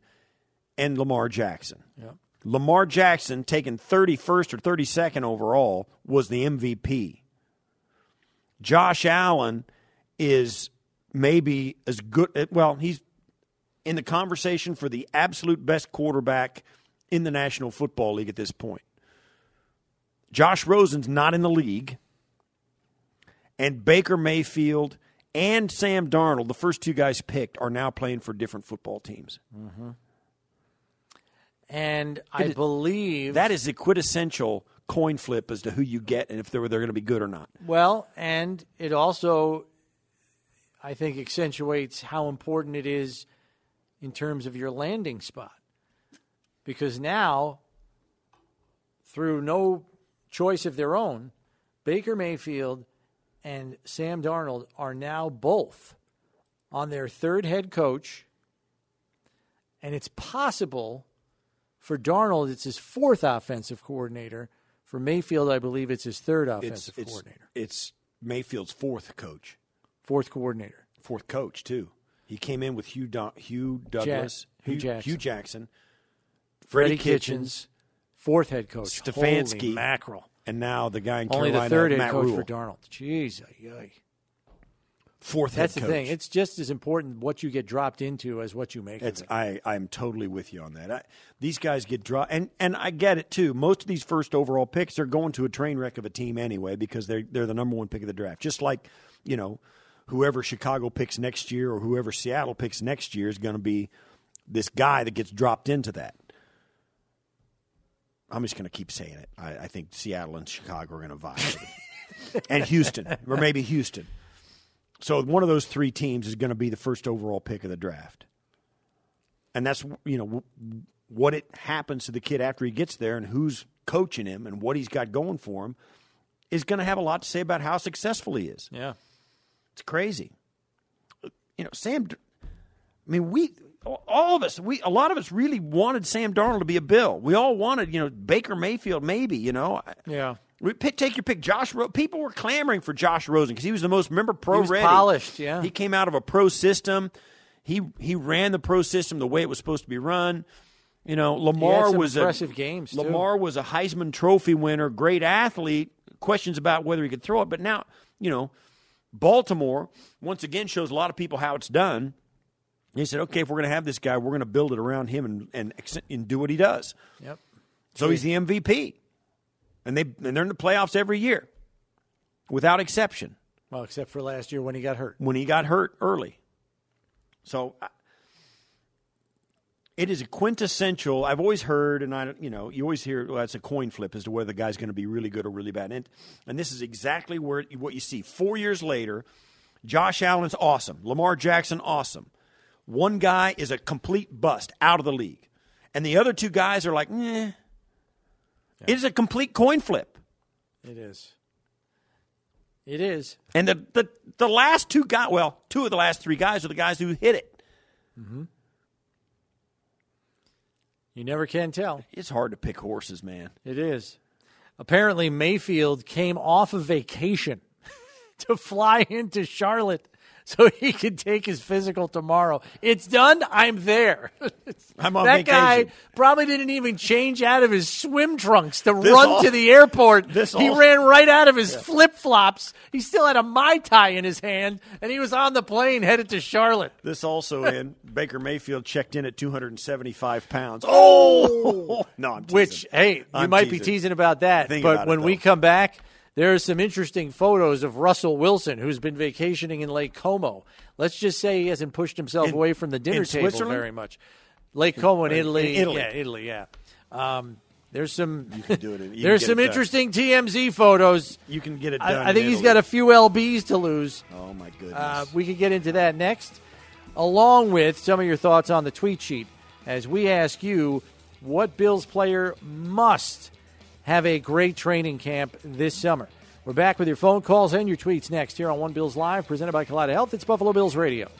and Lamar Jackson. Yep. Lamar Jackson, taken 31st or 32nd overall, was the MVP. Josh Allen is maybe as good. Eh, well, he's in the conversation for the absolute best quarterback in the National Football League at this point. Josh Rosen's not in the league. And Baker Mayfield and Sam Darnold, the first two guys picked, are now playing for different football teams. Mm-hmm. And I is- believe That is the quintessential coin flip as to who you get and if they're, they're going to be good or not. Well, and it also, I think, accentuates how important it is in terms of your landing spot. Because now, through no choice of their own, Baker Mayfield and Sam Darnold are now both on their third head coach. And it's possible for Darnold, it's his fourth offensive coordinator. For Mayfield, I believe it's his third offensive it's, coordinator. it's Mayfield's fourth coach, Fourth coordinator. fourth coach, too. He came in with Hugh, Do- Hugh Douglas, Hue Jackson. Hue Jackson, Freddie Freddie Kitchens, Kitchens, fourth head coach. Stefanski. Holy mackerel. And now the guy in Only Carolina, the third head Matt coach Rhule. for Darnold. Jeez, ay. Fourth That's the thing. It's just as important what you get dropped into as what you make It's of it. I I'm totally with you on that. I, these guys get dropped, and and I get it too. Most of these first overall picks are going to a train wreck of a team anyway because they're they're the number one pick of the draft. Just like you know whoever Chicago picks next year or whoever Seattle picks next year is going to be this guy that gets dropped into that. I'm just going to keep saying it. I, I think Seattle and Chicago are going to vie, and Houston or maybe Houston. So one of those three teams is going to be the first overall pick of the draft and that's you know w- what it happens to the kid after he gets there and who's coaching him and what he's got going for him is going to have a lot to say about how successful he is. yeah. It's crazy. You know, Sam. I mean, we all of us, we a lot of us really wanted Sam Darnold to be a Bill. We all wanted, you know, Baker Mayfield, maybe. You know, Yeah. we pick, take your pick. Josh, Ro- people were clamoring for Josh Rosen because he was the most remember pro He was ready. polished, yeah. he came out of a pro system. He he ran the pro system the way it was supposed to be run. You know, Lamar was impressive a, games, too. Lamar was a Heisman Trophy winner, great athlete. Questions about whether he could throw it, but now you know, Baltimore once again shows a lot of people how it's done. He said, "Okay, if we're going to have this guy, we're going to build it around him and and, and do what he does." Yep. So he's the MVP, and they and they're in the playoffs every year, without exception. Well, except for last year when he got hurt. When he got hurt early, so it is a quintessential. I've always heard, and I, you know, you always hear well, it's a coin flip as to whether the guy's going to be really good or really bad. And and this is exactly where what you see. Four years later, Josh Allen's awesome. Lamar Jackson awesome. One guy is a complete bust out of the league, and the other two guys are like, eh. It is a complete coin flip. It is. It is. And the, the, the last two guys, well, two of the last three guys are the guys who hit it. Mm-hmm. You never can tell. It's hard to pick horses, man. It is. Apparently, Mayfield came off of vacation to fly into Charlotte so he could take his physical tomorrow. It's done. I'm there. I'm on that guy probably didn't even change out of his swim trunks to This run all- to the airport. this he all- ran right out of his flip flops. He still had a Mai Tai in his hand, and he was on the plane headed to Charlotte. This also in Baker Mayfield checked in at 275 pounds. Oh, no, I'm teasing. Which, hey, you I'm might be teasing about that. Think but about it, when we come back, there are some interesting photos of Russell Wilson, who's been vacationing in Lake Como. Let's just say he hasn't pushed himself In- away from the dinner table very much. Lake Como in in Italy. Italy. Yeah, Italy, yeah. Um, there's some You can do it in- there's some it interesting TMZ photos. you can get it done. I, I in think he's Italy. got a few LBs to lose. Oh my goodness. Uh, we could get into that next, along with some of your thoughts on the tweet sheet as we ask you what Bills player must have a great training camp this summer. We're back with your phone calls and your tweets next here on One Bills Live, presented by Kaleida Health. It's Buffalo Bills Radio.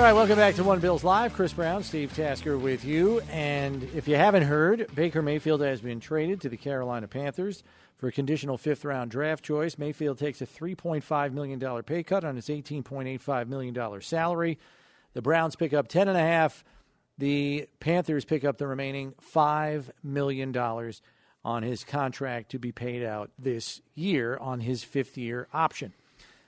All right, welcome back to One Bills Live. Chris Brown, Steve Tasker with you. And if you haven't heard, Baker Mayfield has been traded to the Carolina Panthers for a conditional fifth round draft choice. Mayfield takes a $3.5 million pay cut on his $18.85 million salary. The Browns pick up 10.5. The Panthers pick up the remaining $5 million on his contract to be paid out this year on his fifth year option.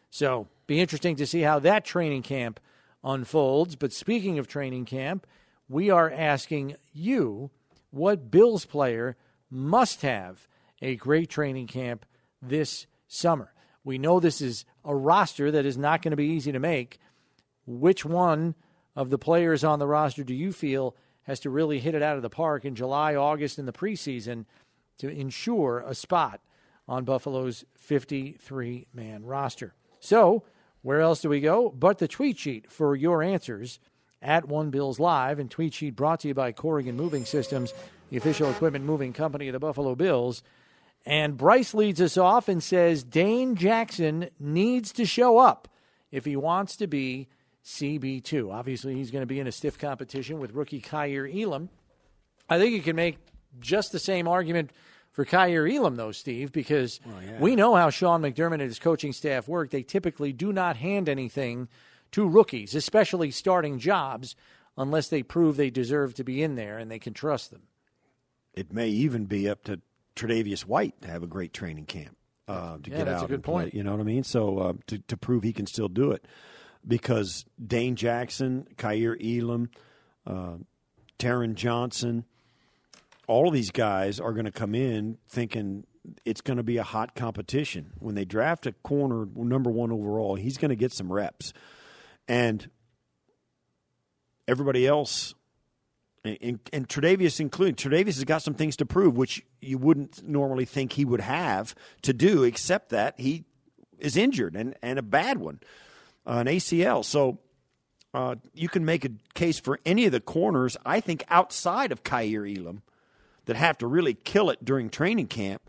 So, be interesting to see how that training camp unfolds. But speaking of training camp, we are asking you what Bills player must have a great training camp this summer. We know this is a roster that is not going to be easy to make. Which one of the players on the roster do you feel has to really hit it out of the park in July, August, in the preseason to ensure a spot on Buffalo's 53 man roster? So, where else do we go but the tweet sheet for your answers at One Bills Live? And tweet sheet brought to you by Corrigan Moving Systems, the official equipment moving company of the Buffalo Bills. And Bryce leads us off and says Dane Jackson needs to show up if he wants to be CB2. Obviously, he's going to be in a stiff competition with rookie Kaiir Elam. I think you can make just the same argument for Kaiir Elam, though, Steve, because Oh, yeah. we know how Sean McDermott and his coaching staff work. They typically do not hand anything to rookies, especially starting jobs, unless they prove they deserve to be in there and they can trust them. It may even be up to Tre'Davious White to have a great training camp uh, to Yeah, get that's a out good and play. point. You know what I mean? So uh, to to prove he can still do it, because Dane Jackson, Kaiir Elam, uh, Taron Johnson, all of these guys are going to come in thinking it's going to be a hot competition. When they draft a corner number one overall, he's going to get some reps, and everybody else and, and, Tre'Davious included. Tre'Davious has got some things to prove, which you wouldn't normally think he would have to do, except that he is injured and, and a bad one, uh, an ACL. So uh, you can make a case for any of the corners, I think, outside of Kaiir Elam that have to really kill it during training camp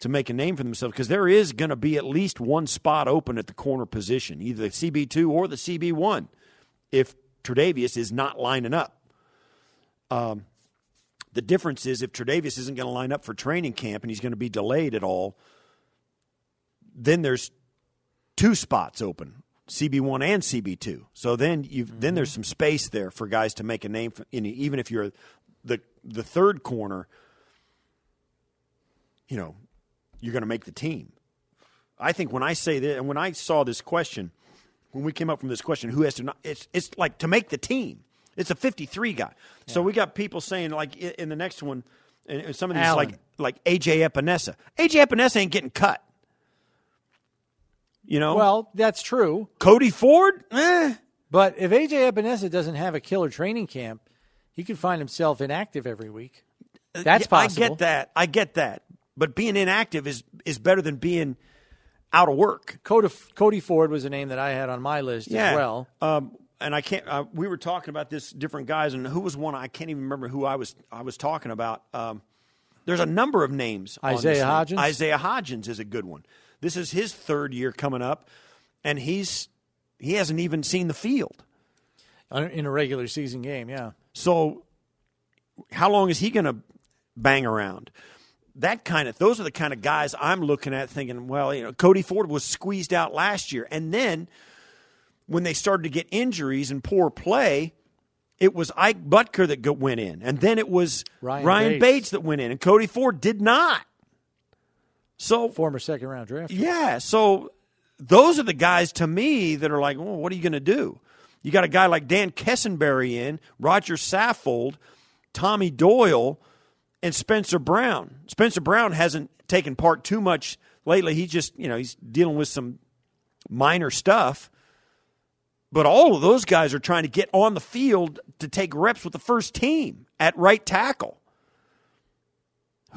to make a name for themselves because there is going to be at least one spot open at the corner position, either the CB2 or the CB1, if Tre'Davious is not lining up. Um, the difference is if Tre'Davious isn't going to line up for training camp and he's going to be delayed at all, then there's two spots open, CB1 and CB2. So then you have then there's mm-hmm. some space there for guys to make a name, for, even if you're the the third corner, you know, you're going to make the team. I think when I say that, and when I saw this question, when we came up from this question, who has to not, it's it's like to make the team. It's a 53 guy. So we got people saying like in the next one, and and some of these Allen. like like AJ Epenesa. AJ Epenesa ain't getting cut. You know, Well, that's true. Cody Ford, eh. But if AJ Epenesa doesn't have a killer training camp, he could find himself inactive every week. That's Yeah, possible. I get that. I get that. But being inactive is is better than being out of work. Cody, Cody Ford was a name that I had on my list Yeah. as well. Um, and I can't. Uh, we were talking about this different guys, and who was one? I can't even remember who I was. I was talking about. Um, there's a number of names. Isaiah. Hodgins? Isaiah Hodgins is a good one. This is his third year coming up, and he's he hasn't even seen the field. In a regular season game, yeah. So, how long is he going to bang around? That kind of those are the kind of guys I'm looking at, thinking, well, you know, Cody Ford was squeezed out last year, and then when they started to get injuries and poor play, it was Ike Boettger that went in, and then it was Ryan Ryan, Bates. Bates. that went in, and Cody Ford did not. So Former second round draft. yeah, so those are the guys to me that are like, well, what are you going to do? You got a guy like Dan Quessenberry in, Roger Saffold, Tommy Doyle, and Spencer Brown. Spencer Brown hasn't taken part too much lately. He just, you know, he's dealing with some minor stuff. But all of those guys are trying to get on the field to take reps with the first team at right tackle.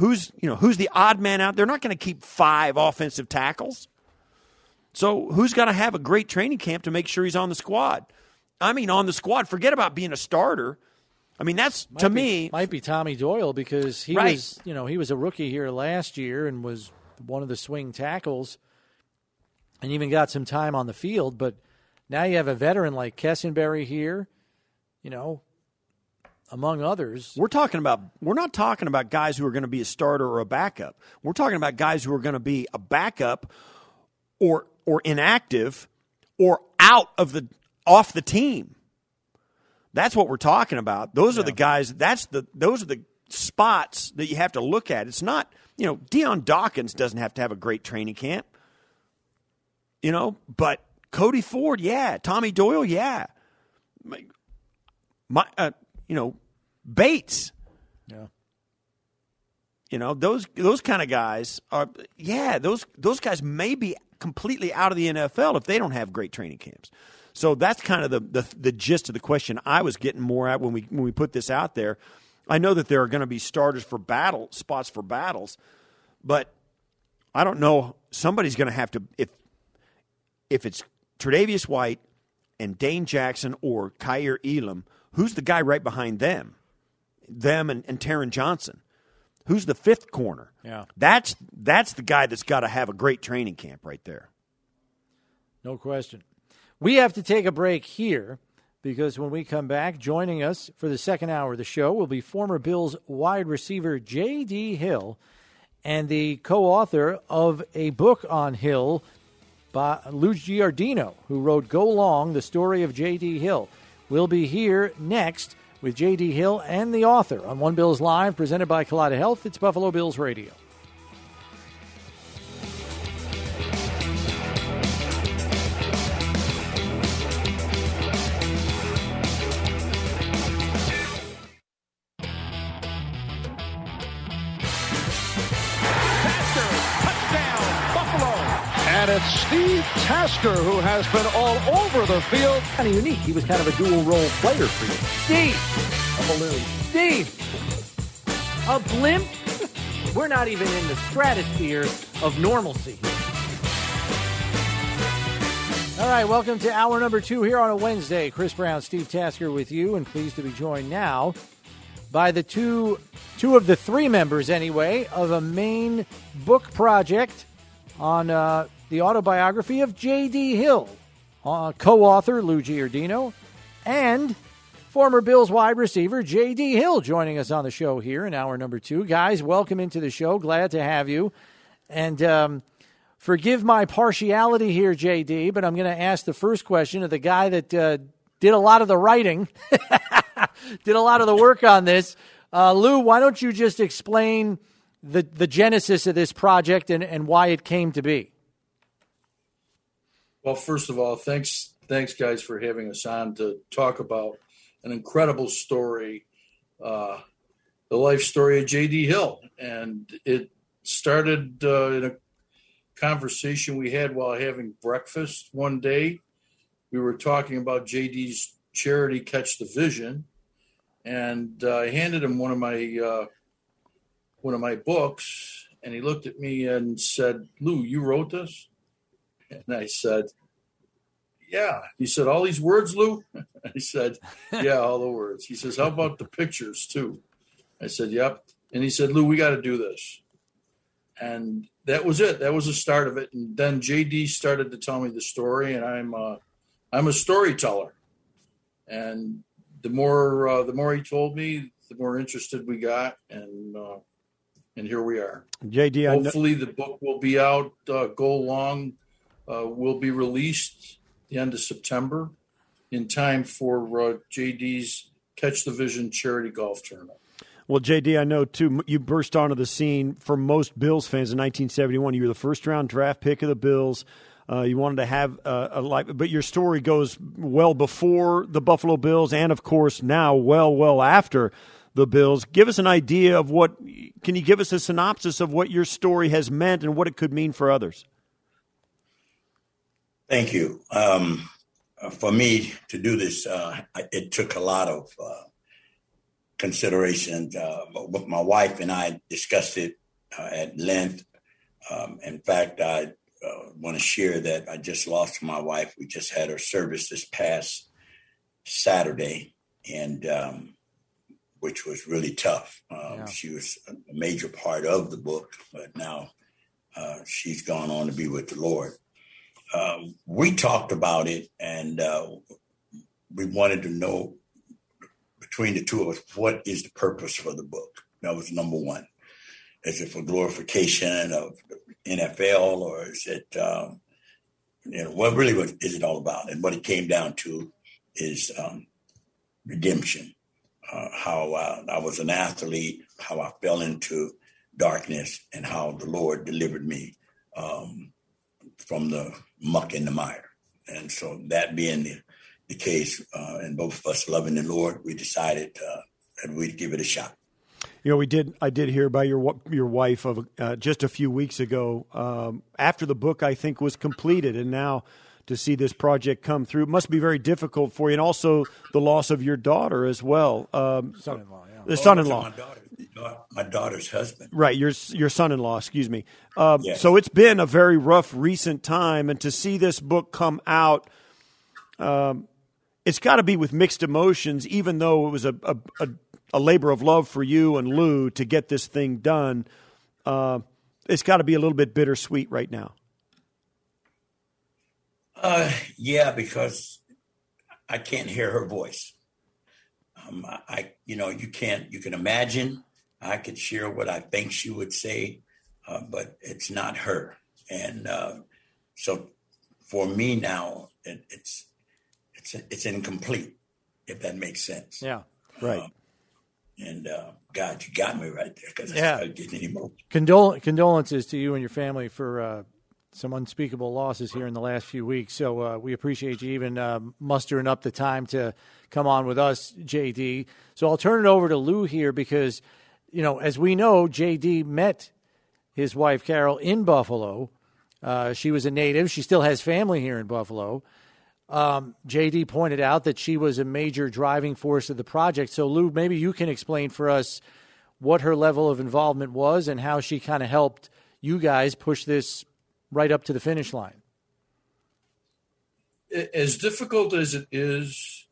Who's, you know, who's the odd man out? They're not going to keep five offensive tackles. So who's got to have a great training camp to make sure he's on the squad? I mean, on the squad. Forget about being a starter. I mean, that's to be- me. might be Tommy Doyle because he Right. was, you know, he was a rookie here last year and was one of the swing tackles, and even got some time on the field. But Now you have a veteran like Quessenberry here, you know, among others. We're talking about we're not talking about guys who are going to be a starter or a backup. We're talking about guys who are going to be a backup or or inactive or out of the off the team. That's what we're talking about. Those are the guys. That's the those are the spots that you have to look at. It's not you know Dion Dawkins doesn't have to have a great training camp. You know, but Cody Ford, yeah, Tommy Doyle, yeah, my, my uh, you know Bates, Yeah. you know those those kind of guys are yeah those those guys may be completely out of the NFL if they don't have great training camps. So that's kind of the, the the gist of the question I was getting more at when we when we put this out there. I know that there are going to be starters for battle spots for battles, but I don't know. Somebody's going to have to if if it's Tre'Davious White and Dane Jackson or Kaiir Elam, who's the guy right behind them? Them and, and Taron Johnson. Who's the fifth corner? Yeah. That's that's the guy that's got to have a great training camp right there. No question. We have to take a break here because when we come back, joining us for the second hour of the show will be former Bills wide receiver J.D. Hill and the co author of a book on Hill by Lou Giardino, who wrote Go Long, the story of J.D. Hill. We'll be here next with J.D. Hill and the author on One Bills Live, presented by Kaleida Health. It's Buffalo Bills Radio. Has been all over the field. Kind of unique. He was kind of a dual role player for you. Steve, A balloon. Steve, a blimp? We're not even in the stratosphere of normalcy. All right, welcome to hour number two here on a Wednesday. Chris Brown, Steve Tasker with you, and pleased to be joined now by the two, two of the three members, anyway, of a main book project on uh, the autobiography of J.D. Hill, uh, co-author Lou Giardino, and former Bills wide receiver J.D. Hill joining us on the show here in hour number two. Guys, welcome into the show. Glad to have you. And um, forgive my partiality here, J.D., but I'm going to ask the first question of the guy that uh, did a lot of the writing, did a lot of the work on this. Uh, Lou, why don't you just explain the, the genesis of this project and, and why it came to be? Well, first of all, thanks, thanks, guys, for having us on to talk about an incredible story, uh, the life story of J.D. Hill, and it started uh, in a conversation we had while having breakfast one day. We were talking about J.D.'s charity Catch the Vision, and uh, I handed him one of my uh, one of my books, and he looked at me and said, "Lou, you wrote this?" And I said, Yeah. He said, All these words, Lou? I said, Yeah, all the words. He says, How about the pictures too? I said, Yep. And he said, Lou, we got to do this. And that was it. That was the start of it. And then JD started to tell me the story, and I'm uh, I'm a storyteller. And the more uh, the more he told me, the more interested we got, and uh, and here we are. JD, I know, Hopefully, the book will be out. Uh, Go Long uh, will be released the end of September in time for uh, JD's Catch the Vision charity golf tournament. well, JD, I know too. You burst onto the scene for most Bills fans in 1971. You were the first round draft pick of the Bills. Uh, you wanted to have a life, but your story goes well before the Buffalo Bills, and of course now well, well after the Bills. Give us an idea of what. Can you give us a synopsis of what your story has meant and what it could mean for others? Thank you. Um, for me to do this, uh, it took a lot of uh, consideration. Uh, my wife and I discussed it uh, at length. Um, in fact, I uh, want to share that I just lost my wife. We just had her service this past Saturday, and um, which was really tough. Um, Yeah. She was a major part of the book, but now uh, she's gone on to be with the Lord. Uh, we talked about it, and uh, we wanted to know between the two of us what is the purpose for the book. That was number one. Is it for glorification of NFL, or is it, um, you know, what really is it all about? And what it came down to is um, redemption. Uh, how uh, I was an athlete, how I fell into darkness, and how the Lord delivered me um, from the muck in the mire. And so, that being the, the case, uh, and both of us loving the Lord, we decided uh, that we'd give it a shot. You know, we did. I did hear by your your wife of uh, just a few weeks ago um, after the book I think was completed, and now to see this project come through it must be very difficult for you, and also the loss of your daughter as well. Um, son-in-law, yeah. The son-in-law. My, my daughter's husband. Right, your your son-in-law. Excuse me. Um, Yes. So it's been a very rough recent time, and to see this book come out, um, it's got to be with mixed emotions. Even though it was a, a a a labor of love for you and Lou to get this thing done, uh, it's got to be a little bit bittersweet right now. Uh, yeah, because I can't hear her voice. Um, I, you know, you can't. You can imagine. I could share what I think she would say, uh, but it's not her. And uh, so, for me now, it, it's it's it's incomplete. If that makes sense. Yeah. Right. And uh, God, you got me right there because Yeah. I started getting emotional. Condol- condolences to you and your family for uh, some unspeakable losses here in the last few weeks. So uh, we appreciate you even uh, mustering up the time to come on with us, JD. So I'll turn it over to Lou here because, you know, as we know, JD met his wife Carol in Buffalo. Uh, she was a native. She still has family here in Buffalo. Um, JD pointed out that she was a major driving force of the project. So, Lou, maybe you can explain for us what her level of involvement was and how she kind of helped you guys push this right up to the finish line. as difficult as it is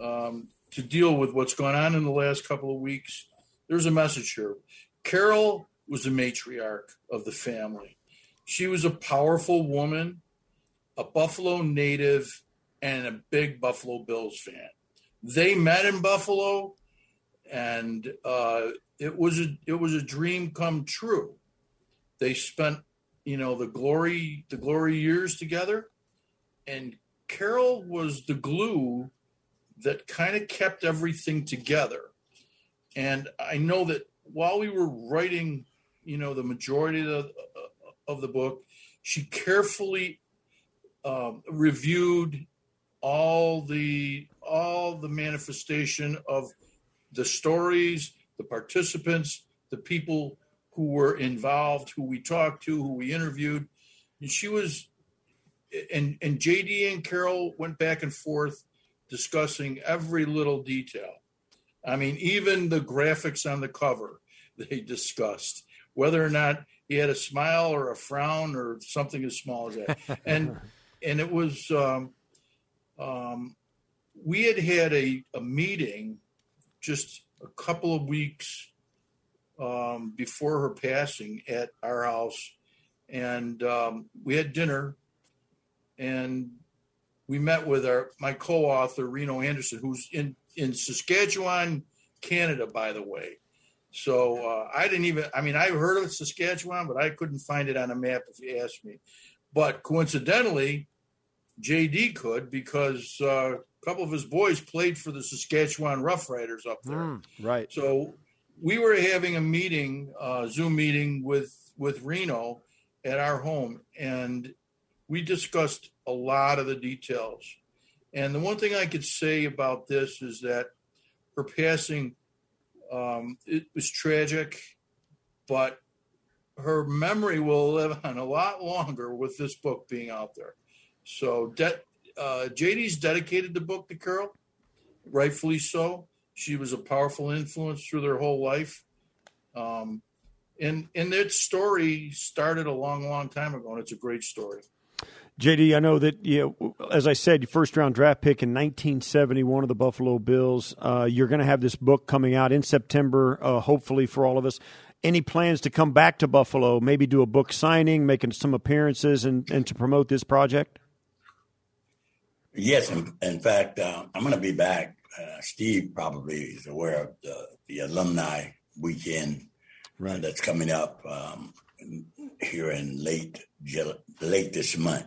um, to deal with what's gone on in the last couple of weeks, there's a message here. Carol was a matriarch of the family. She was a powerful woman, a Buffalo native, and a big Buffalo Bills fan. They met in Buffalo, and uh, it was a it was a dream come true. They spent, you know, the glory the glory years together, and Carol was the glue that kind of kept everything together. And I know that while we were writing, you know, the majority of the, of the book, she carefully um, reviewed all the all the manifestation of the stories, the participants, the people who were involved, who we talked to, who we interviewed. And she was and and JD and Carol went back and forth discussing every little detail. I mean, even the graphics on the cover they discussed whether or not he had a smile or a frown or something as small as that. And and it was um, um, we had had a, a meeting just a couple of weeks um, before her passing at our house, and um, we had dinner, and we met with our my co-author Reno Anderson, who's in in Saskatchewan, Canada, by the way. So uh, I didn't even. I mean, I heard of Saskatchewan, but I couldn't find it on a map if you asked me. But coincidentally, JD could because uh, a couple of his boys played for the Saskatchewan Roughriders up there. Right. So we were having a meeting, uh, Zoom meeting with with Reno at our home, and we discussed a lot of the details. And the one thing I could say about this is that her passing, um, it was tragic, but her memory will live on a lot longer with this book being out there. So, de- uh, JD's dedicated the book to Carol, rightfully so. She was a powerful influence through their whole life. Um, and and that story started a long, long time ago, and it's a great story. JD, I know that you know, as I said, your first round draft pick in 1971 of the Buffalo Bills. Uh, you're going to have this book coming out in September, uh, hopefully for all of us. any plans to come back to Buffalo, maybe do a book signing, making some appearances, and, and to promote this project? Yes, in, in fact, uh, I'm going to be back. Uh, Steve probably is aware of the, the alumni weekend right. uh, that's coming up um, here in late late this month.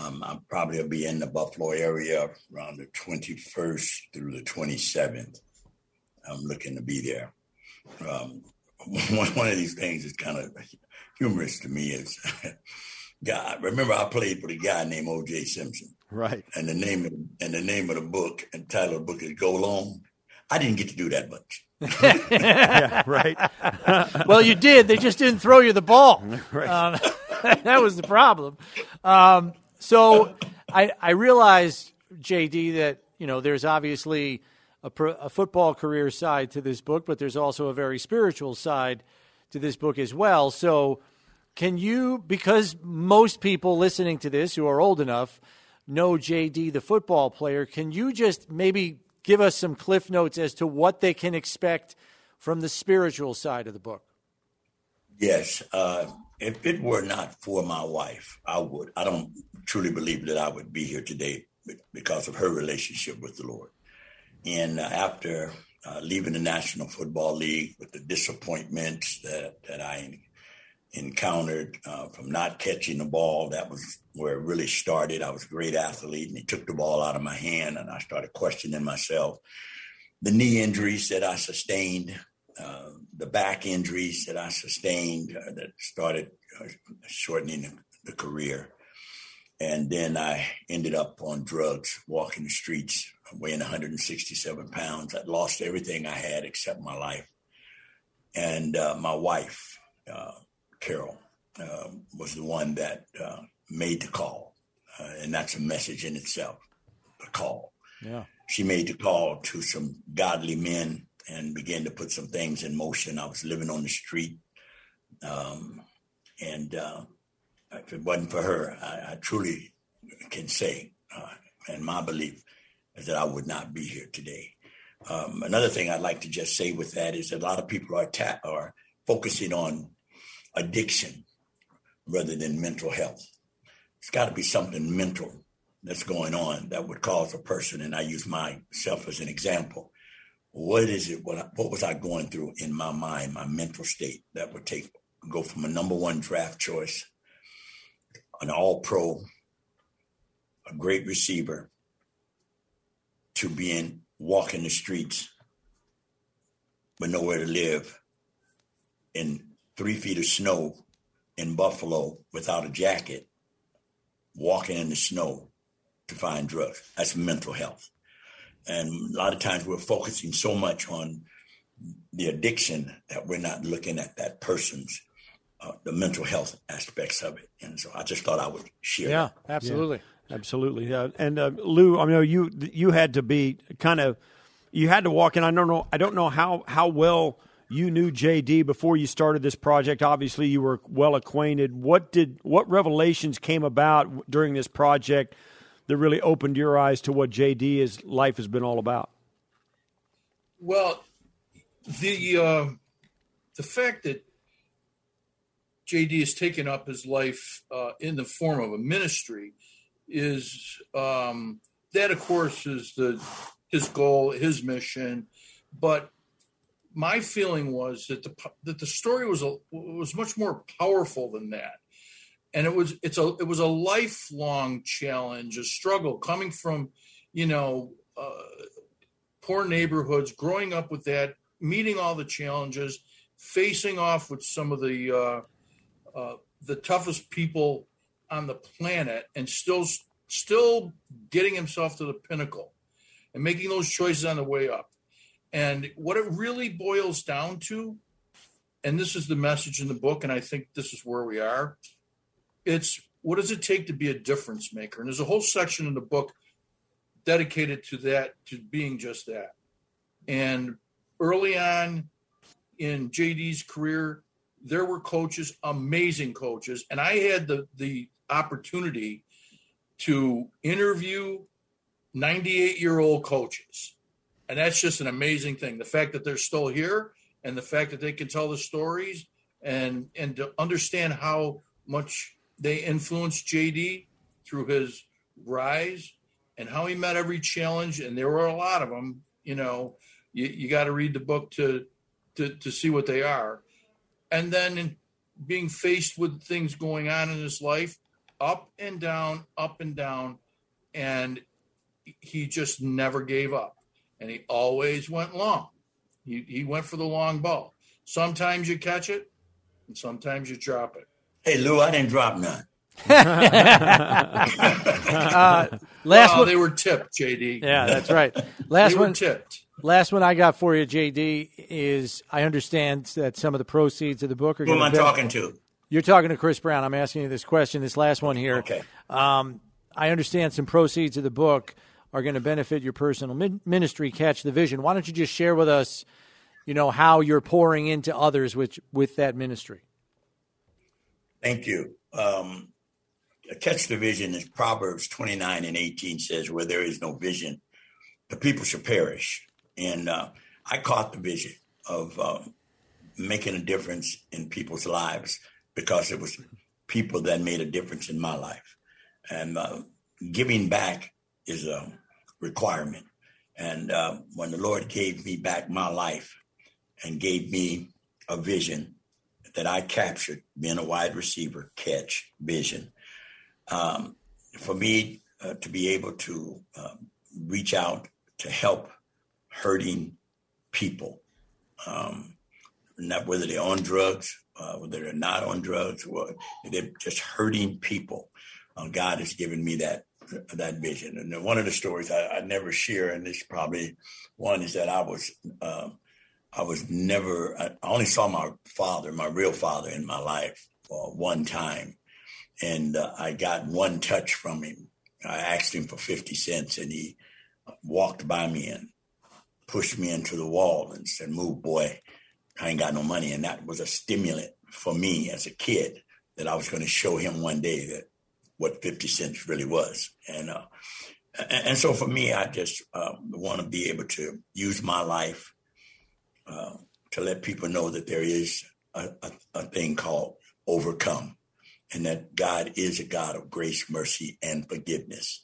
Um, I probably will be in the Buffalo area around the 21st through the 27th. I'm looking to be there. Um, one, one of these things is kind of humorous to me is God. Remember, I played with a guy named O.J. Simpson. Right. And the name of, and the name of the book and title of the book is Go Long. I didn't get to do that much. yeah, right. well, you did. They just didn't throw you the ball. Right. Um, that was the problem. Um, so I, I realized, JD, that you know there's obviously a, pro, a football career side to this book, but there's also a very spiritual side to this book as well. So, can you, because most people listening to this who are old enough know JD, the football player, can you just maybe give us some cliff notes as to what they can expect from the spiritual side of the book? Yes. Uh, if it were not for my wife, I would. I don't truly believe that I would be here today because of her relationship with the Lord. And uh, after uh, leaving the National Football League with the disappointments that, that I encountered uh, from not catching the ball, that was where it really started. I was a great athlete, and he took the ball out of my hand, and I started questioning myself. The knee injuries that I sustained, uh, the back injuries that I sustained uh, that started uh, shortening the, the career. And then I ended up on drugs, walking the streets weighing 167 pounds. I'd lost everything I had except my life. And uh, my wife, uh, Carol, uh, was the one that uh, made the call. Uh, and that's a message in itself, the call. Yeah. She made the call to some godly men and began to put some things in motion. I was living on the street. Um, and uh, if it wasn't for her, I, I truly can say, and my belief, is that I would not be here today. Um, another thing I'd like to just say with that is that a lot of people are ta- are focusing on addiction rather than mental health. It's got to be something mental that's going on that would cause a person, and I use myself as an example. What is it? What, what was I going through in my mind, my mental state that would take go from a number one draft choice, an all pro, a great receiver, to being walking the streets with nowhere to live in three feet of snow in Buffalo without a jacket, walking in the snow to find drugs. That's mental health. And a lot of times we're focusing so much on the addiction that we're not looking at that person's uh, the mental health aspects of it. And so I just thought I would share. Yeah, that. absolutely. Yeah. Absolutely, yeah. And uh, Lou, I know you you had to be kind of you had to walk in. I don't know. I don't know how how well you knew JD before you started this project. Obviously, you were well acquainted. What did what revelations came about during this project that really opened your eyes to what JD's life has been all about? Well, the uh, the fact that JD has taken up his life uh, in the form of a ministry is um, that, of course, is the his goal, his mission. But my feeling was that the that the story was a, was much more powerful than that, and it was it's a it was a lifelong challenge, a struggle coming from, you know, uh, poor neighborhoods, growing up with that, meeting all the challenges, facing off with some of the uh, uh, the toughest people on the planet and still still getting himself to the pinnacle and making those choices on the way up. And what it really boils down to, and this is the message in the book, and I think this is where we are. It's what does it take to be a difference maker? And there's a whole section in the book dedicated to that, to being just that. And early on in JD's career, there were coaches, amazing coaches, and I had the the opportunity to interview 98 year old coaches. And that's just an amazing thing. The fact that they're still here and the fact that they can tell the stories and and to understand how much they influenced JD through his rise and how he met every challenge, and there were a lot of them. You know, you, you got to read the book to, to to see what they are, and then being faced with things going on in his life, up and down, up and down, and he just never gave up, and he always went long. He he went for the long ball. Sometimes you catch it, and sometimes you drop it. Hey Lou, I didn't drop none. uh, last oh, one, they were tipped, JD. Yeah, that's right. Last they one, were tipped. Last one I got for you, JD, is I understand that some of the proceeds of the book are Who going am I to. talking to? You're talking to Chris Brown. I'm asking you this question. This last one here. Okay. Um, I understand some proceeds of the book are going to benefit your personal ministry, Catch the Vision. Why don't you just share with us, you know, how you're pouring into others with with that ministry? Thank you. Um, Catch the Vision is Proverbs 29 and 18 says, Where there is no vision, the people shall perish. And uh, I caught the vision of uh, making a difference in people's lives because it was people that made a difference in my life. And uh, giving back is a requirement. And uh, when the Lord gave me back my life and gave me a vision that I captured, being a wide receiver, catch vision, um, for me uh, to be able to uh, reach out to help hurting people, um, not whether they're on drugs, uh, whether they're not on drugs, or they're just hurting people. Uh, God has given me that that vision. And one of the stories I, I, never share, and this probably one is that I was um, I was never I only saw my father, my real father, in my life one time, and uh, I got one touch from him. I asked him for fifty cents, and he walked by me and pushed me into the wall and said, "Move, boy, I ain't got no money." And that was a stimulant for me as a kid that I was going to show him one day that what 50 cents really was. And, uh, and so for me, I just uh, want to be able to use my life uh, to let people know that there is a, a, a, thing called overcome and that God is a God of grace, mercy, and forgiveness.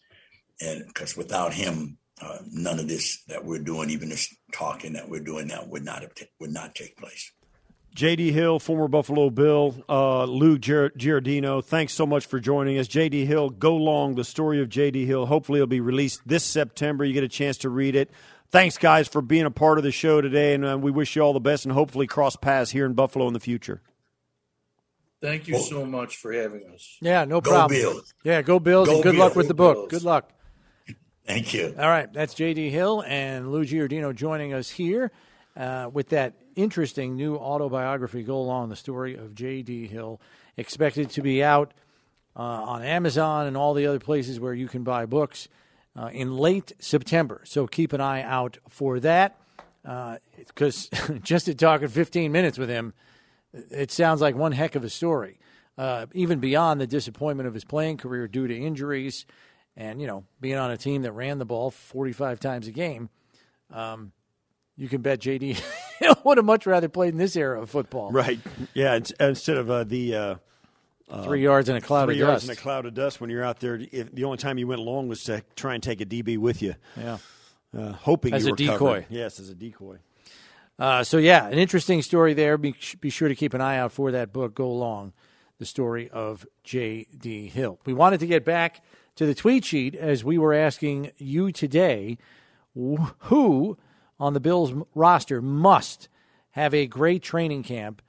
And because without him, uh, none of this that we're doing, even this talking that we're doing now, would not have t- would not take place. JD Hill, former Buffalo Bill, uh, Lou Giardino, thanks so much for joining us. JD Hill, Go Long, the story of JD Hill. Hopefully, it'll be released this September. You get a chance to read it. Thanks, guys, for being a part of the show today, and uh, we wish you all the best and hopefully cross paths here in Buffalo in the future. Thank you so much for having us. Yeah, no go problem. Bills. Yeah, go Bills, go and good Bills. luck with the book. Bills. Good luck. Thank you. All right, that's JD Hill and Lou Giardino joining us here uh, with that interesting new autobiography, Go Along, the story of J.D. Hill, expected to be out uh, on Amazon and all the other places where you can buy books uh, in late September. So keep an eye out for that. Because just to talk at 15 minutes with him, it sounds like one heck of a story. Uh, even beyond the disappointment of his playing career due to injuries and, you know, being on a team that ran the ball 45 times a game. Um, you can bet JD would have much rather played in this era of football. Right. Yeah. Instead of uh, the uh, Three yards in a cloud three of yards dust. in a cloud of dust when you're out there, if, the only time you went long was to try and take a DB with you, yeah. uh, hoping As you a were decoy. covered. Yes, as a decoy. Uh, so yeah, an interesting story there. Be, be sure to keep an eye out for that book. Go along, the story of J.D. Hill. We wanted to get back to the tweet sheet as we were asking you today, who on the Bills roster must have a great training camp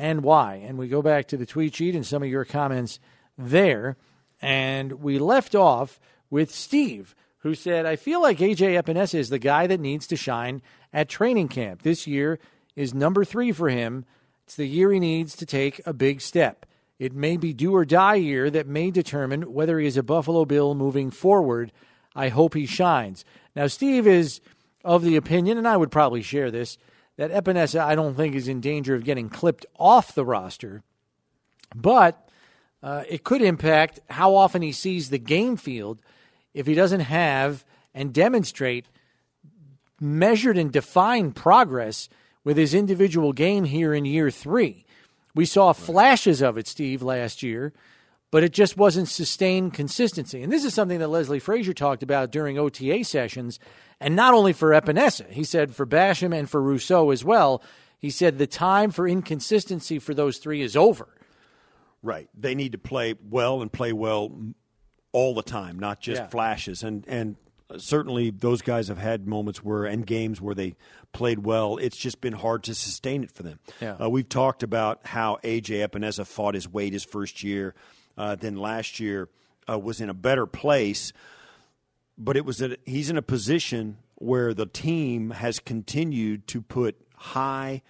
and why. And we go back to the tweet sheet and some of your comments there. And we left off with Steve, who said, I feel like AJ Epenesa is the guy that needs to shine at training camp. This year is number three for him. It's the year he needs to take a big step. It may be do or die year that may determine whether he is a Buffalo Bill moving forward. I hope he shines. Now, Steve is of the opinion, and I would probably share this, that Epenesa, I don't think, is in danger of getting clipped off the roster, but uh, it could impact how often he sees the game field if he doesn't have and demonstrate measured and defined progress with his individual game here in year three. We saw flashes of it, Steve, last year, but it just wasn't sustained consistency. And this is something that Leslie Frazier talked about during OTA sessions, and not only for Epenesa. He said for Basham and for Rousseau as well. He said the time for inconsistency for those three is over. Right. They need to play well and play well all the time, not just Yeah. flashes. And and certainly those guys have had moments where and games where they played well. It's just been hard to sustain it for them. Yeah. Uh, we've talked about how AJ Epenesa fought his weight his first year, uh, then last year uh, was in a better place. But it was that he's in a position where the team has continued to put high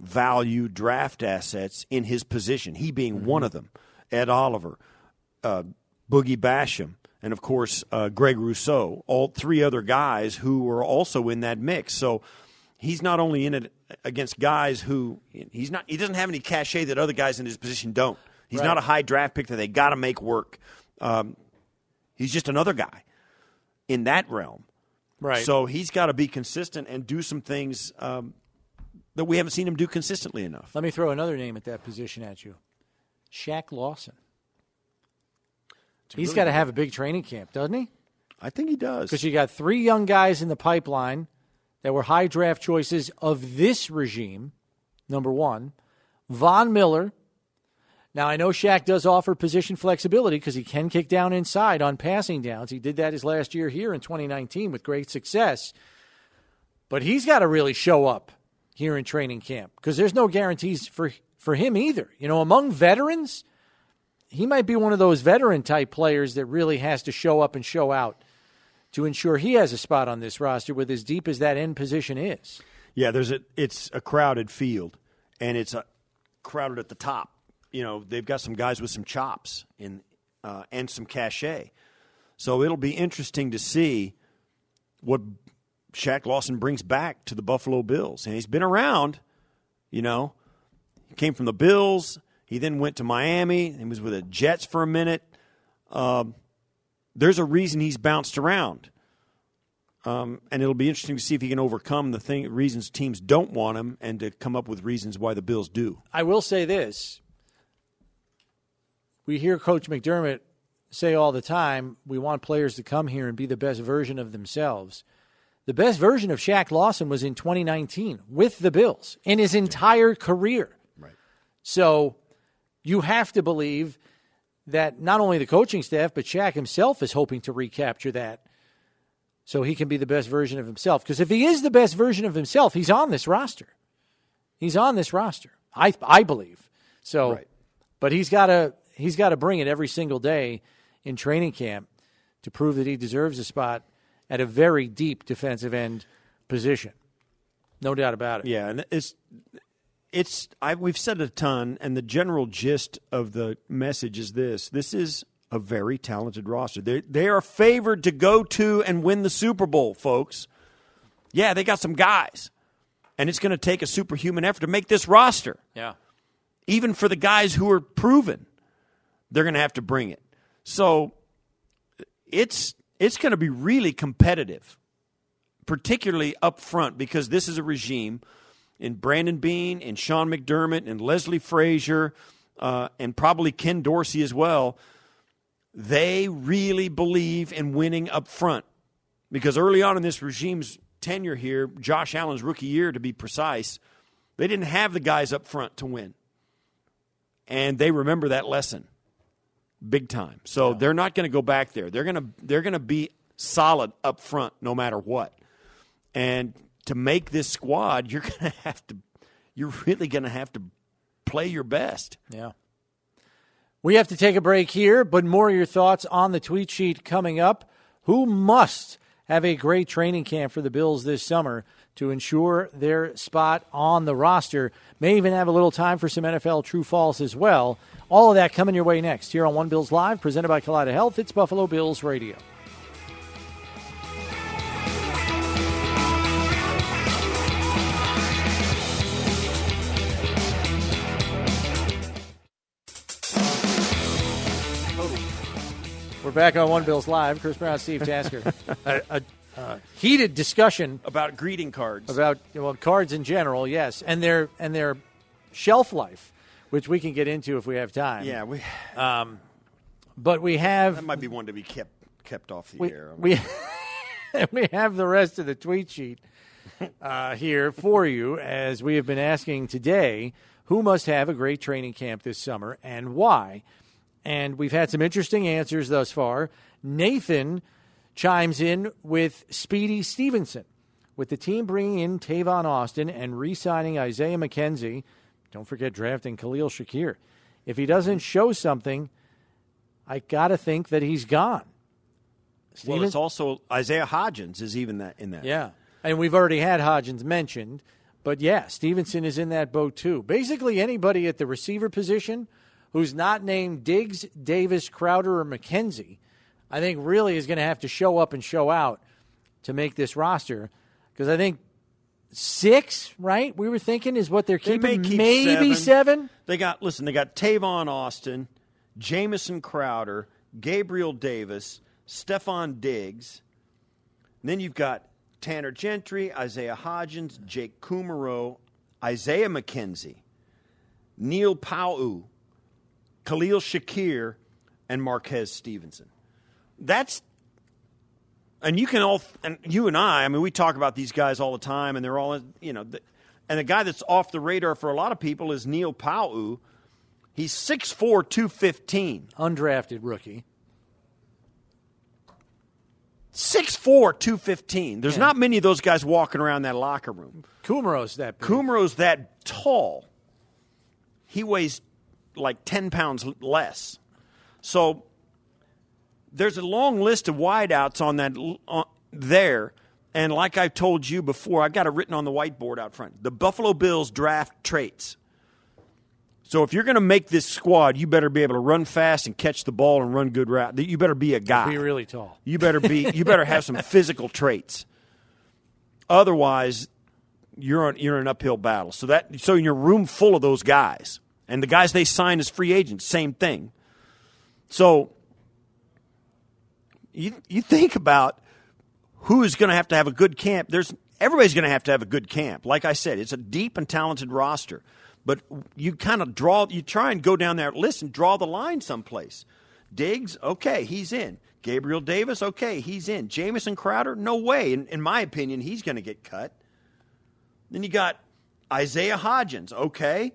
value draft assets in his position, he being one of them. Ed Oliver, uh, Boogie Basham, and of course uh, Greg Rousseau, all three other guys who were also in that mix. So he's not only in it against guys who he's not he doesn't have any cachet that other guys in his position don't. He's Right. not a high draft pick that they got to make work. Um, he's just another guy in that realm. Right. So he's got to be consistent and do some things um, that we haven't seen him do consistently enough. Let me throw another name at that position at you Shaq Lawson. He's really got to have a big training camp, doesn't he? I think he does. Because you got three young guys in the pipeline that were high draft choices of this regime. Number one, Von Miller. Now I know Shaq does offer position flexibility because he can kick down inside on passing downs. He did that his last year here in 2019 with great success. But he's got to really show up here in training camp because there's no guarantees for for him either. You know, among veterans, he might be one of those veteran type players that really has to show up and show out to ensure he has a spot on this roster with as deep as that end position is. Yeah, there's a it's a crowded field, and it's a crowded at the top. You know, they've got some guys with some chops in uh, and some cachet. So it'll be interesting to see what Shaq Lawson brings back to the Buffalo Bills, and he's been around. You know, he came from the Bills. He then went to Miami He was with the Jets for a minute. Um, there's a reason he's bounced around. Um, and it'll be interesting to see if he can overcome the thing reasons teams don't want him and to come up with reasons why the Bills do. I will say this. We hear Coach McDermott say all the time, we want players to come here and be the best version of themselves. The best version of Shaq Lawson was in 2019 with the Bills in his entire career. Right. So you have to believe that not only the coaching staff, but Shaq himself is hoping to recapture that so he can be the best version of himself. Because if he is the best version of himself, he's on this roster. He's on this roster. I I believe. So Right. but he's gotta he's gotta bring it every single day in training camp to prove that he deserves a spot at a very deep defensive end position. No doubt about it. Yeah, and it's it's I we've said a ton, and the general gist of the message is this: this is a very talented roster. They they are favored to go to and win the Super Bowl, folks. Yeah, they got some guys, and it's going to take a superhuman effort to make this roster. Yeah. even for the guys who are proven, they're going to have to bring it. So it's it's going to be really competitive, particularly up front, because this is a regime in Brandon Beane and Sean McDermott and Leslie Frazier uh, and probably Ken Dorsey as well. They really believe in winning up front because early on in this regime's tenure here, Josh Allen's rookie year to be precise, they didn't have the guys up front to win and they remember that lesson big time. So they're not going to go back there. They're going to they're going to be solid up front no matter what. And to make this squad, you're going to have to you're really going to have to play your best. Yeah. We have to take a break here, but more of your thoughts on the tweet sheet coming up. Who must have a great training camp for the Bills this summer to ensure their spot on the roster? May even have a little time for some NFL true false as well. All of that coming your way next here on One Bills Live, presented by Kaleida Health. It's Buffalo Bills Radio. We're back on One Bills Live. Chris Brown, Steve Tasker. a, a, uh, heated discussion About greeting cards. about well cards in general, yes, and their and their shelf life, which we can get into if we have time. yeah, we, Um, but we have that might be one to be kept kept off the we, air. we, we have the rest of the tweet sheet uh, here for you as we have been asking today who must have a great training camp this summer and why. And we've had some interesting answers thus far. Nathan chimes in with Speedy Stevenson. With the team bringing in Tavon Austin and re signing Isaiah McKenzie, don't forget drafting Khalil Shakir. If he doesn't show something, I got to think that he's gone. well, it's also Isaiah Hodgins is even that in that. yeah. And we've already had Hodgins mentioned. But yeah, Stevenson is in that boat too. Basically, anybody at the receiver position who's not named Diggs, Davis, Crowder, or McKenzie, I think really is going to have to show up and show out to make this roster. Because I think six, right? We were thinking is what they're They keeping. may keep Maybe seven. seven. They got listen. They got Tavon Austin, Jamison Crowder, Gabriel Davis, Stefon Diggs. then you've got Tanner Gentry, Isaiah Hodgins, Jake Kumerow, Isaiah McKenzie, Neil Pau'u, Khalil Shakir, and Marquez Stevenson. That's and you can all and you and I, I mean, we talk about these guys all the time, and they're all you know. The, and the guy that's off the radar for a lot of people is Neil Pau'u. He's 6'4", 215. Undrafted rookie. 6'4", 215. There's Yeah. not many of those guys walking around that locker room. Kumerow's that big. Kumerow's that tall. He weighs like 10 pounds less. So there's a long list of wideouts on that on, there. And like I've told you before, I've got it written on the whiteboard out front. The Buffalo Bills draft traits. So if you're going to make this squad, you better be able to run fast and catch the ball and run good route. You better be a guy. Be really tall. You better be. You better have some physical traits. Otherwise, you're on, you're in an uphill battle. So that so in your room full of those guys and the guys they sign as free agents, same thing. So you you think about who is going to have to have a good camp. There's everybody's going to have to have a good camp. Like I said, it's a deep and talented roster. But you kind of draw, you try and go down that list and draw the line someplace. Diggs, okay, he's in. Gabriel Davis, okay, he's in. Jamison Crowder, no way. In, in my opinion, he's going to get cut. Then you got Isaiah Hodgins, okay.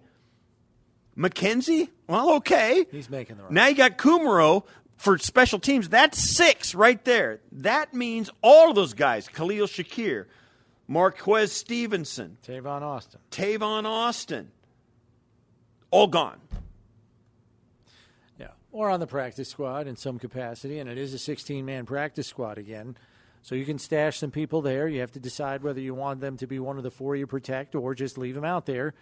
McKenzie, well, okay. He's making the right. Now you got Kumerow for special teams. That's six right there. That means all of those guys Khalil Shakir, Marquez Stevenson, Tavon Austin. Tavon Austin, all gone. Yeah, or on the practice squad in some capacity, and it is a 16 man practice squad again. So you can stash some people there. You have to decide whether you want them to be one of the four you protect or just leave them out there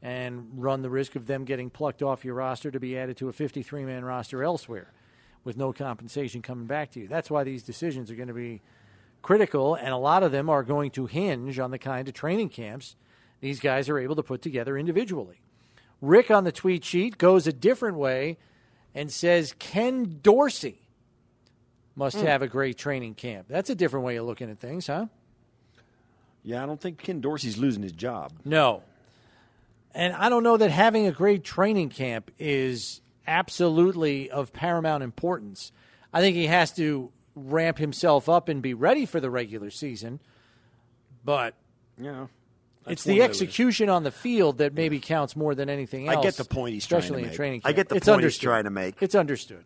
and run the risk of them getting plucked off your roster to be added to a 53 man roster elsewhere with no compensation coming back to you. That's why these decisions are going to be critical, and a lot of them are going to hinge on the kind of training camps these guys are able to put together individually. Rick on the tweet sheet goes a different way and says Ken Dorsey must hmm. have a great training camp. That's a different way of looking at things, huh? Yeah, I don't think Ken Dorsey's losing his job. No. And I don't know that having a great training camp is absolutely of paramount importance. I think he has to ramp himself up and be ready for the regular season. But Yeah. it's the execution on the field that maybe counts more than anything else. I get the point he's trying to especially in make. training I get the it's point he's understood. trying to make. It's understood.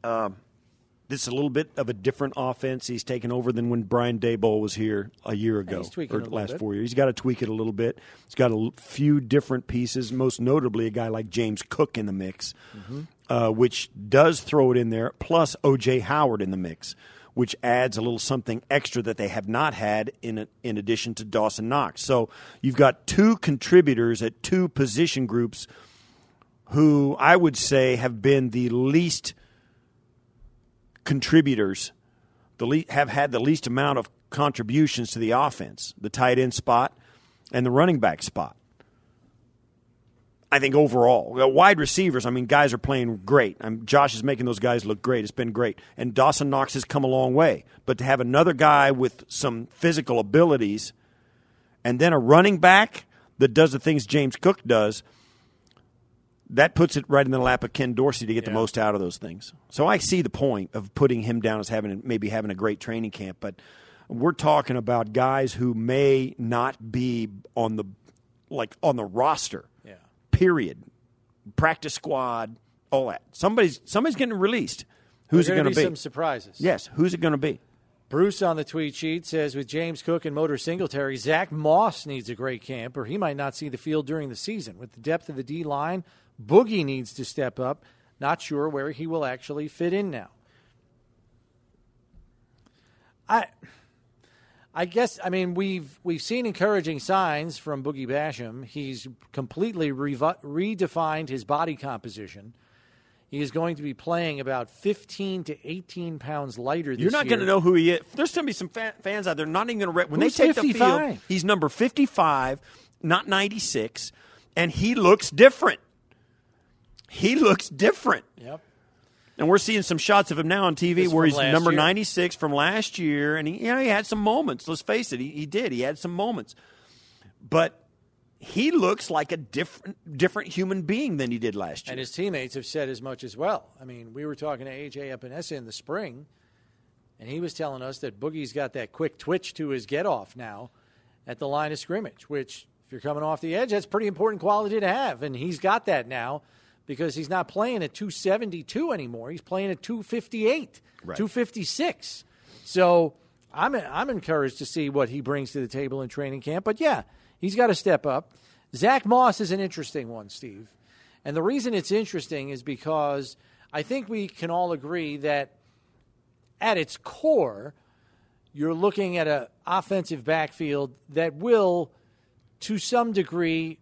This is a little bit of a different offense he's taken over than when Brian Daboll was here a year ago he's or last bit. four years. He's got to tweak it a little bit. He's got a few different pieces, most notably a guy like James Cook in the mix, Mm-hmm. Uh, which does throw it in there, plus O.J. Howard in the mix, which adds a little something extra that they have not had in, in addition to Dawson Knox. So you've got two contributors at two position groups who I would say have been the least contributors, the le- have had the least amount of contributions to the offense, the tight end spot and the running back spot. I think overall, Uh, wide receivers. I mean, guys are playing great. i Josh is making those guys look great. It's been great, and Dawson Knox has come a long way. But to have another guy with some physical abilities, and then a running back that does the things James Cook does, that puts it right in the lap of Ken Dorsey to get the most out of those things. So I see the point of putting him down as having maybe having a great training camp, but we're talking about guys who may not be on the like on the roster. Period. Practice squad, all that. Somebody's somebody's getting released. Who's it going to be? Some surprises. yes, who's it going to be? Bruce on the tweet sheet says with James Cook and Motor Singletary, Zach Moss needs a great camp, or he might not see the field during the season. With the depth of the D line, Boogie needs to step up. Not sure where he will actually fit in now. I, I guess I mean we've we've seen encouraging signs from Boogie Basham. He's completely redefined his body composition. He is going to be playing about 15 to 18 pounds lighter this You're not going to know who he is. There's going to be some fa- fans out there not even going to re- when Who's they take the field. He's number 55, not 96, and he looks different. He looks different. Yep. And we're seeing some shots of him now on TV This where he's number year. 96 from last year, and he, you know, he had some moments. Let's face it, he, he did. He had some moments, but he looks like a different different human being than he did last year. And his teammates have said as much as well. I mean, we were talking to AJ Epenesa in the spring, and he was telling us that Boogie's got that quick twitch to his get off now at the line of scrimmage, which, if you're coming off the edge, that's pretty important quality to have. And he's got that now because he's not playing at 272 anymore. He's playing at 258, Right. 256. So I'm, I'm encouraged to see what he brings to the table in training camp. But yeah, he's got to step up. Zach Moss is an interesting one, Steve. And the reason it's interesting is because I think we can all agree that at its core, you're looking at an offensive backfield that will, to some degree,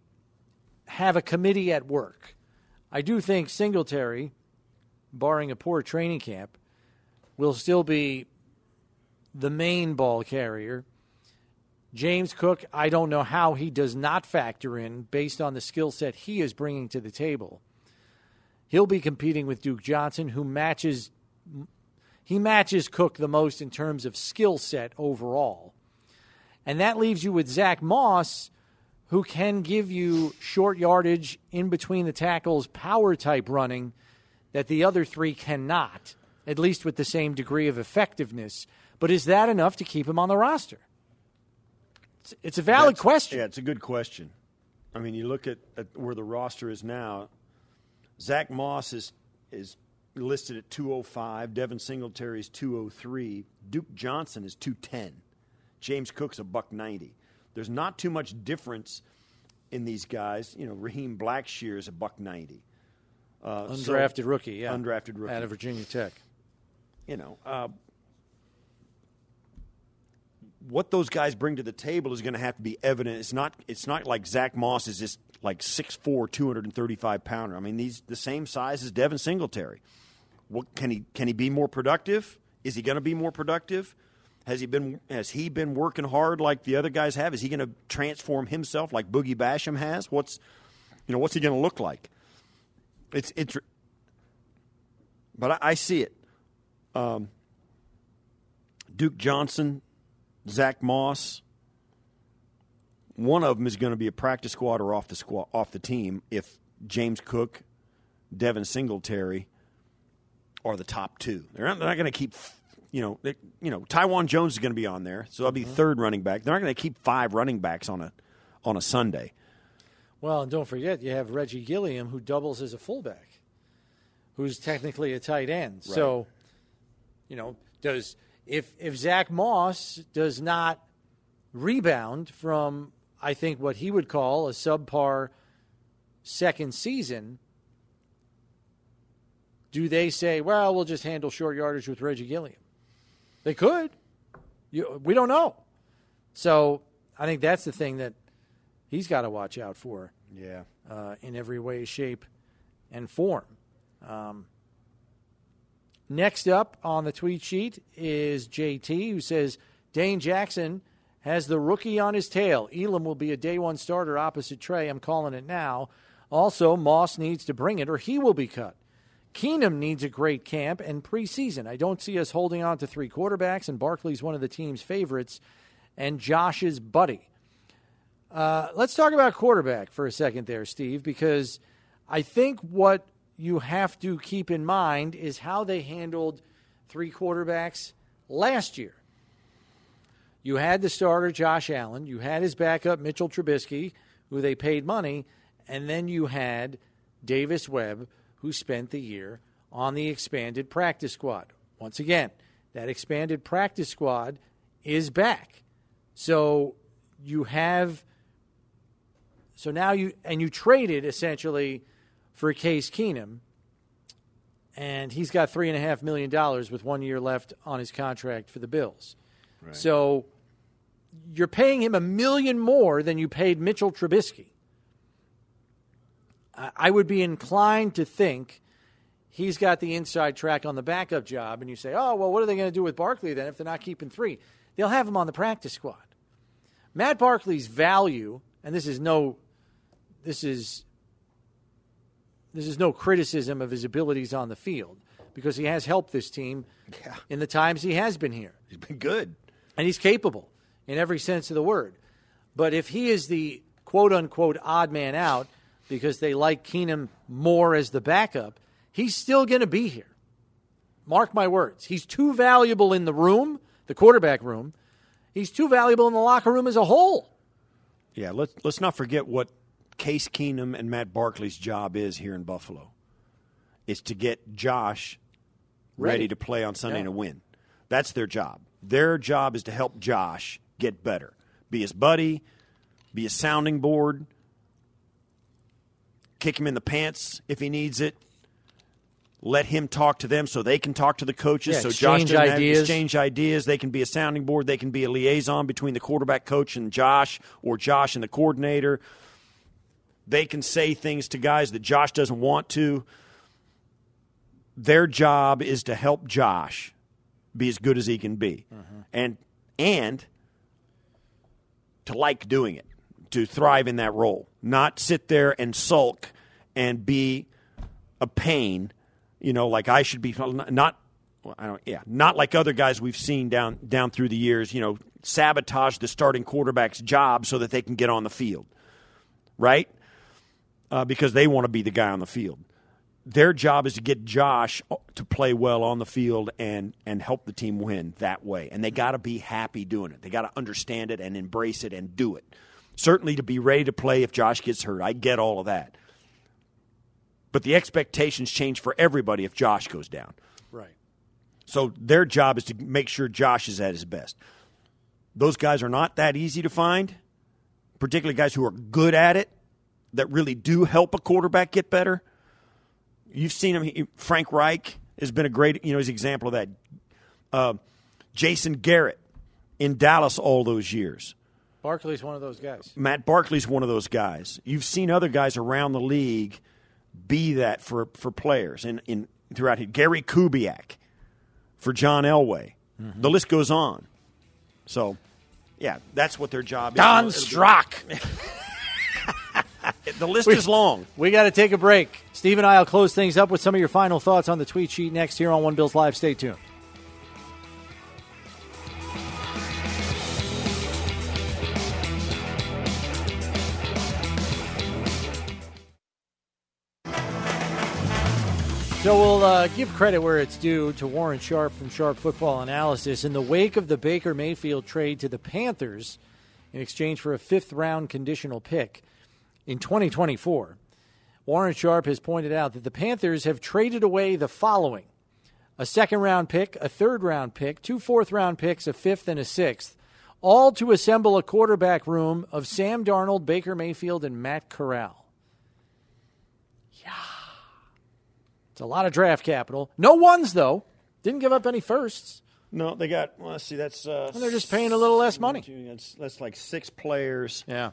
have a committee at work. I do think Singletary, barring a poor training camp, will still be the main ball carrier. James Cook, I don't know how he does not factor in based on the skill set he is bringing to the table. He'll be competing with Duke Johnson, who matches he matches Cook the most in terms of skill set overall. And that leaves you with Zach Moss, who can give you short yardage in between the tackles, power type running that the other three cannot, at least with the same degree of effectiveness. But is that enough to keep him on the roster? It's, it's a valid That's- question. Yeah, it's a good question. I mean, you look at, at where the roster is now. Zach Moss is is listed at 205. Devin Singletary is 203. Duke Johnson is 210. James Cook's a buck 90. There's not too much difference in these guys. You know, Raheem Blackshear is a buck 90. Uh, so- Undrafted rookie, yeah. Undrafted rookie. Out of Virginia Tech. you know, uh, what those guys bring to the table is going to have to be evident. It's not. It's not like Zach Moss is just like 6'4", 235 pounder. I mean, these the same size as Devin Singletary. What can he can he be more productive? Is he going to be more productive? Has he been has he been working hard like the other guys have? Is he going to transform himself like Boogie Basham has? What's you know what's he going to look like? It's it's. But I, I see it. Um, Duke Johnson, Zach Moss. One of them is going to be a practice squad or off the squad, off the team if James Cook, Devin Singletary are the top two. They're not, they're not going to keep, you know, they, you know, Taiwan Jones is going to be on there, so that'll be mm-hmm. third running back. They're not going to keep five running backs on a on a Sunday. Well, and don't forget, you have Reggie Gilliam, who doubles as a fullback, who's technically a tight end. So, you know, does if if Zach Moss does not rebound from, I think what he would call a subpar second season, do they say, well, we'll just handle short yardage with Reggie Gilliam? They could. You, we don't know. So I think that's the thing that he's got to watch out for Yeah. uh, in every way, shape, and form. Um, next up on the tweet sheet is JT, who says Dane Jackson has the rookie on his tail. Elam will be a day one starter opposite Trey. I'm calling it now. Also, Moss needs to bring it or he will be cut. Keenum needs a great camp and preseason. I don't see us holding on to three quarterbacks, and Barkley's one of the team's favorites and Josh's buddy. Uh, let's talk about quarterback for a second there, Steve, because I think what you have to keep in mind is how they handled three quarterbacks last year. You had the starter, Josh Allen. You had his backup, Mitchell Trubisky, who they paid money. And then you had Davis Webb, who spent the year on the expanded practice squad. Once again, that expanded practice squad is back. So you have. So now you. And you traded essentially for Case Keenum. And he's got $3.5 million with one year left on his contract for the Bills. Right. So you're paying him a million more than you paid Mitchell Trubisky. I would be inclined to think he's got the inside track on the backup job, and you say, oh, well, what are they going to do with Barkley then if they're not keeping three? They'll have him on the practice squad. Matt Barkley's value, and this is no, this is, this is no criticism of his abilities on the field because he has helped this team yeah. in the times he has been here. He's been good, and he's capable in every sense of the word. But if he is the quote unquote odd man out because they like Keenum more as the backup, he's still going to be here. Mark my words. He's too valuable in the room, the quarterback room. He's too valuable in the locker room as a whole. Yeah, let's let's not forget what Case Keenum and Matt Barkley's job is here in Buffalo. It's to get Josh ready, ready to play on Sunday yeah. and win. That's their job. Their job is to help Josh get better. Be his buddy, be a sounding board, kick him in the pants if he needs it. Let him talk to them so they can talk to the coaches. Yeah, so Josh doesn't ideas. exchange ideas. They can be a sounding board. They can be a liaison between the quarterback coach and Josh, or Josh and the coordinator. They can say things to guys that Josh doesn't want to. Their job is to help Josh be as good as he can be, mm-hmm. and and to like doing it, to thrive in that role, not sit there and sulk and be a pain, you know, like I should be not I don't yeah, not like other guys we've seen down down through the years, you know, sabotage the starting quarterback's job so that they can get on the field. Right? Uh, because they want to be the guy on the field their job is to get Josh to play well on the field and and help the team win that way. And they got to be happy doing it. They got to understand it and embrace it and do it. Certainly to be ready to play if Josh gets hurt. I get all of that. But the expectations change for everybody if Josh goes down. Right. So their job is to make sure Josh is at his best. Those guys are not that easy to find, particularly guys who are good at it that really do help a quarterback get better You've seen him. Frank Reich has been a great, you know, his example of that. Uh, Jason Garrett in Dallas all those years. Barkley's one of those guys. Matt Barkley's one of those guys. You've seen other guys around the league be that for, for players in, in throughout here. Gary Kubiak for John Elway. Mm-hmm. The list goes on. So, yeah, that's what their job Don is. Don Strock. the list we, is long. We got to take a break. Steve and I will close things up with some of your final thoughts on the tweet sheet next here on One Bills Live. Stay tuned. So we'll uh, give credit where it's due to Warren Sharp from Sharp Football Analysis. In the wake of the Baker Mayfield trade to the Panthers in exchange for a fifth round conditional pick, in 2024. Warren Sharp has pointed out that the Panthers have traded away the following a second round pick, a third round pick, two fourth round picks, a fifth, and a sixth, all to assemble a quarterback room of Sam Darnold, Baker Mayfield, and Matt Corral. Yeah. It's a lot of draft capital. No ones, though. Didn't give up any firsts. No, they got. Well, let's see. That's uh, and they're just paying a little less money. That's, that's like six players. Yeah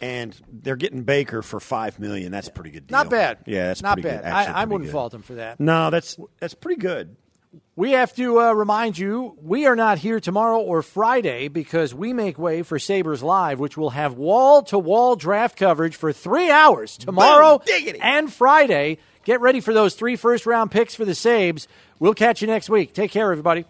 and they're getting Baker for five million. That's a pretty good deal. Not bad. Yeah, that's not bad. I, I wouldn't good. fault them for that. No, that's that's pretty good. We have to uh, remind you we are not here tomorrow or Friday because we make way for Sabres Live, which will have wall to wall draft coverage for three hours tomorrow and Friday. Get ready for those three first round picks for the Sabes. We'll catch you next week. Take care, everybody.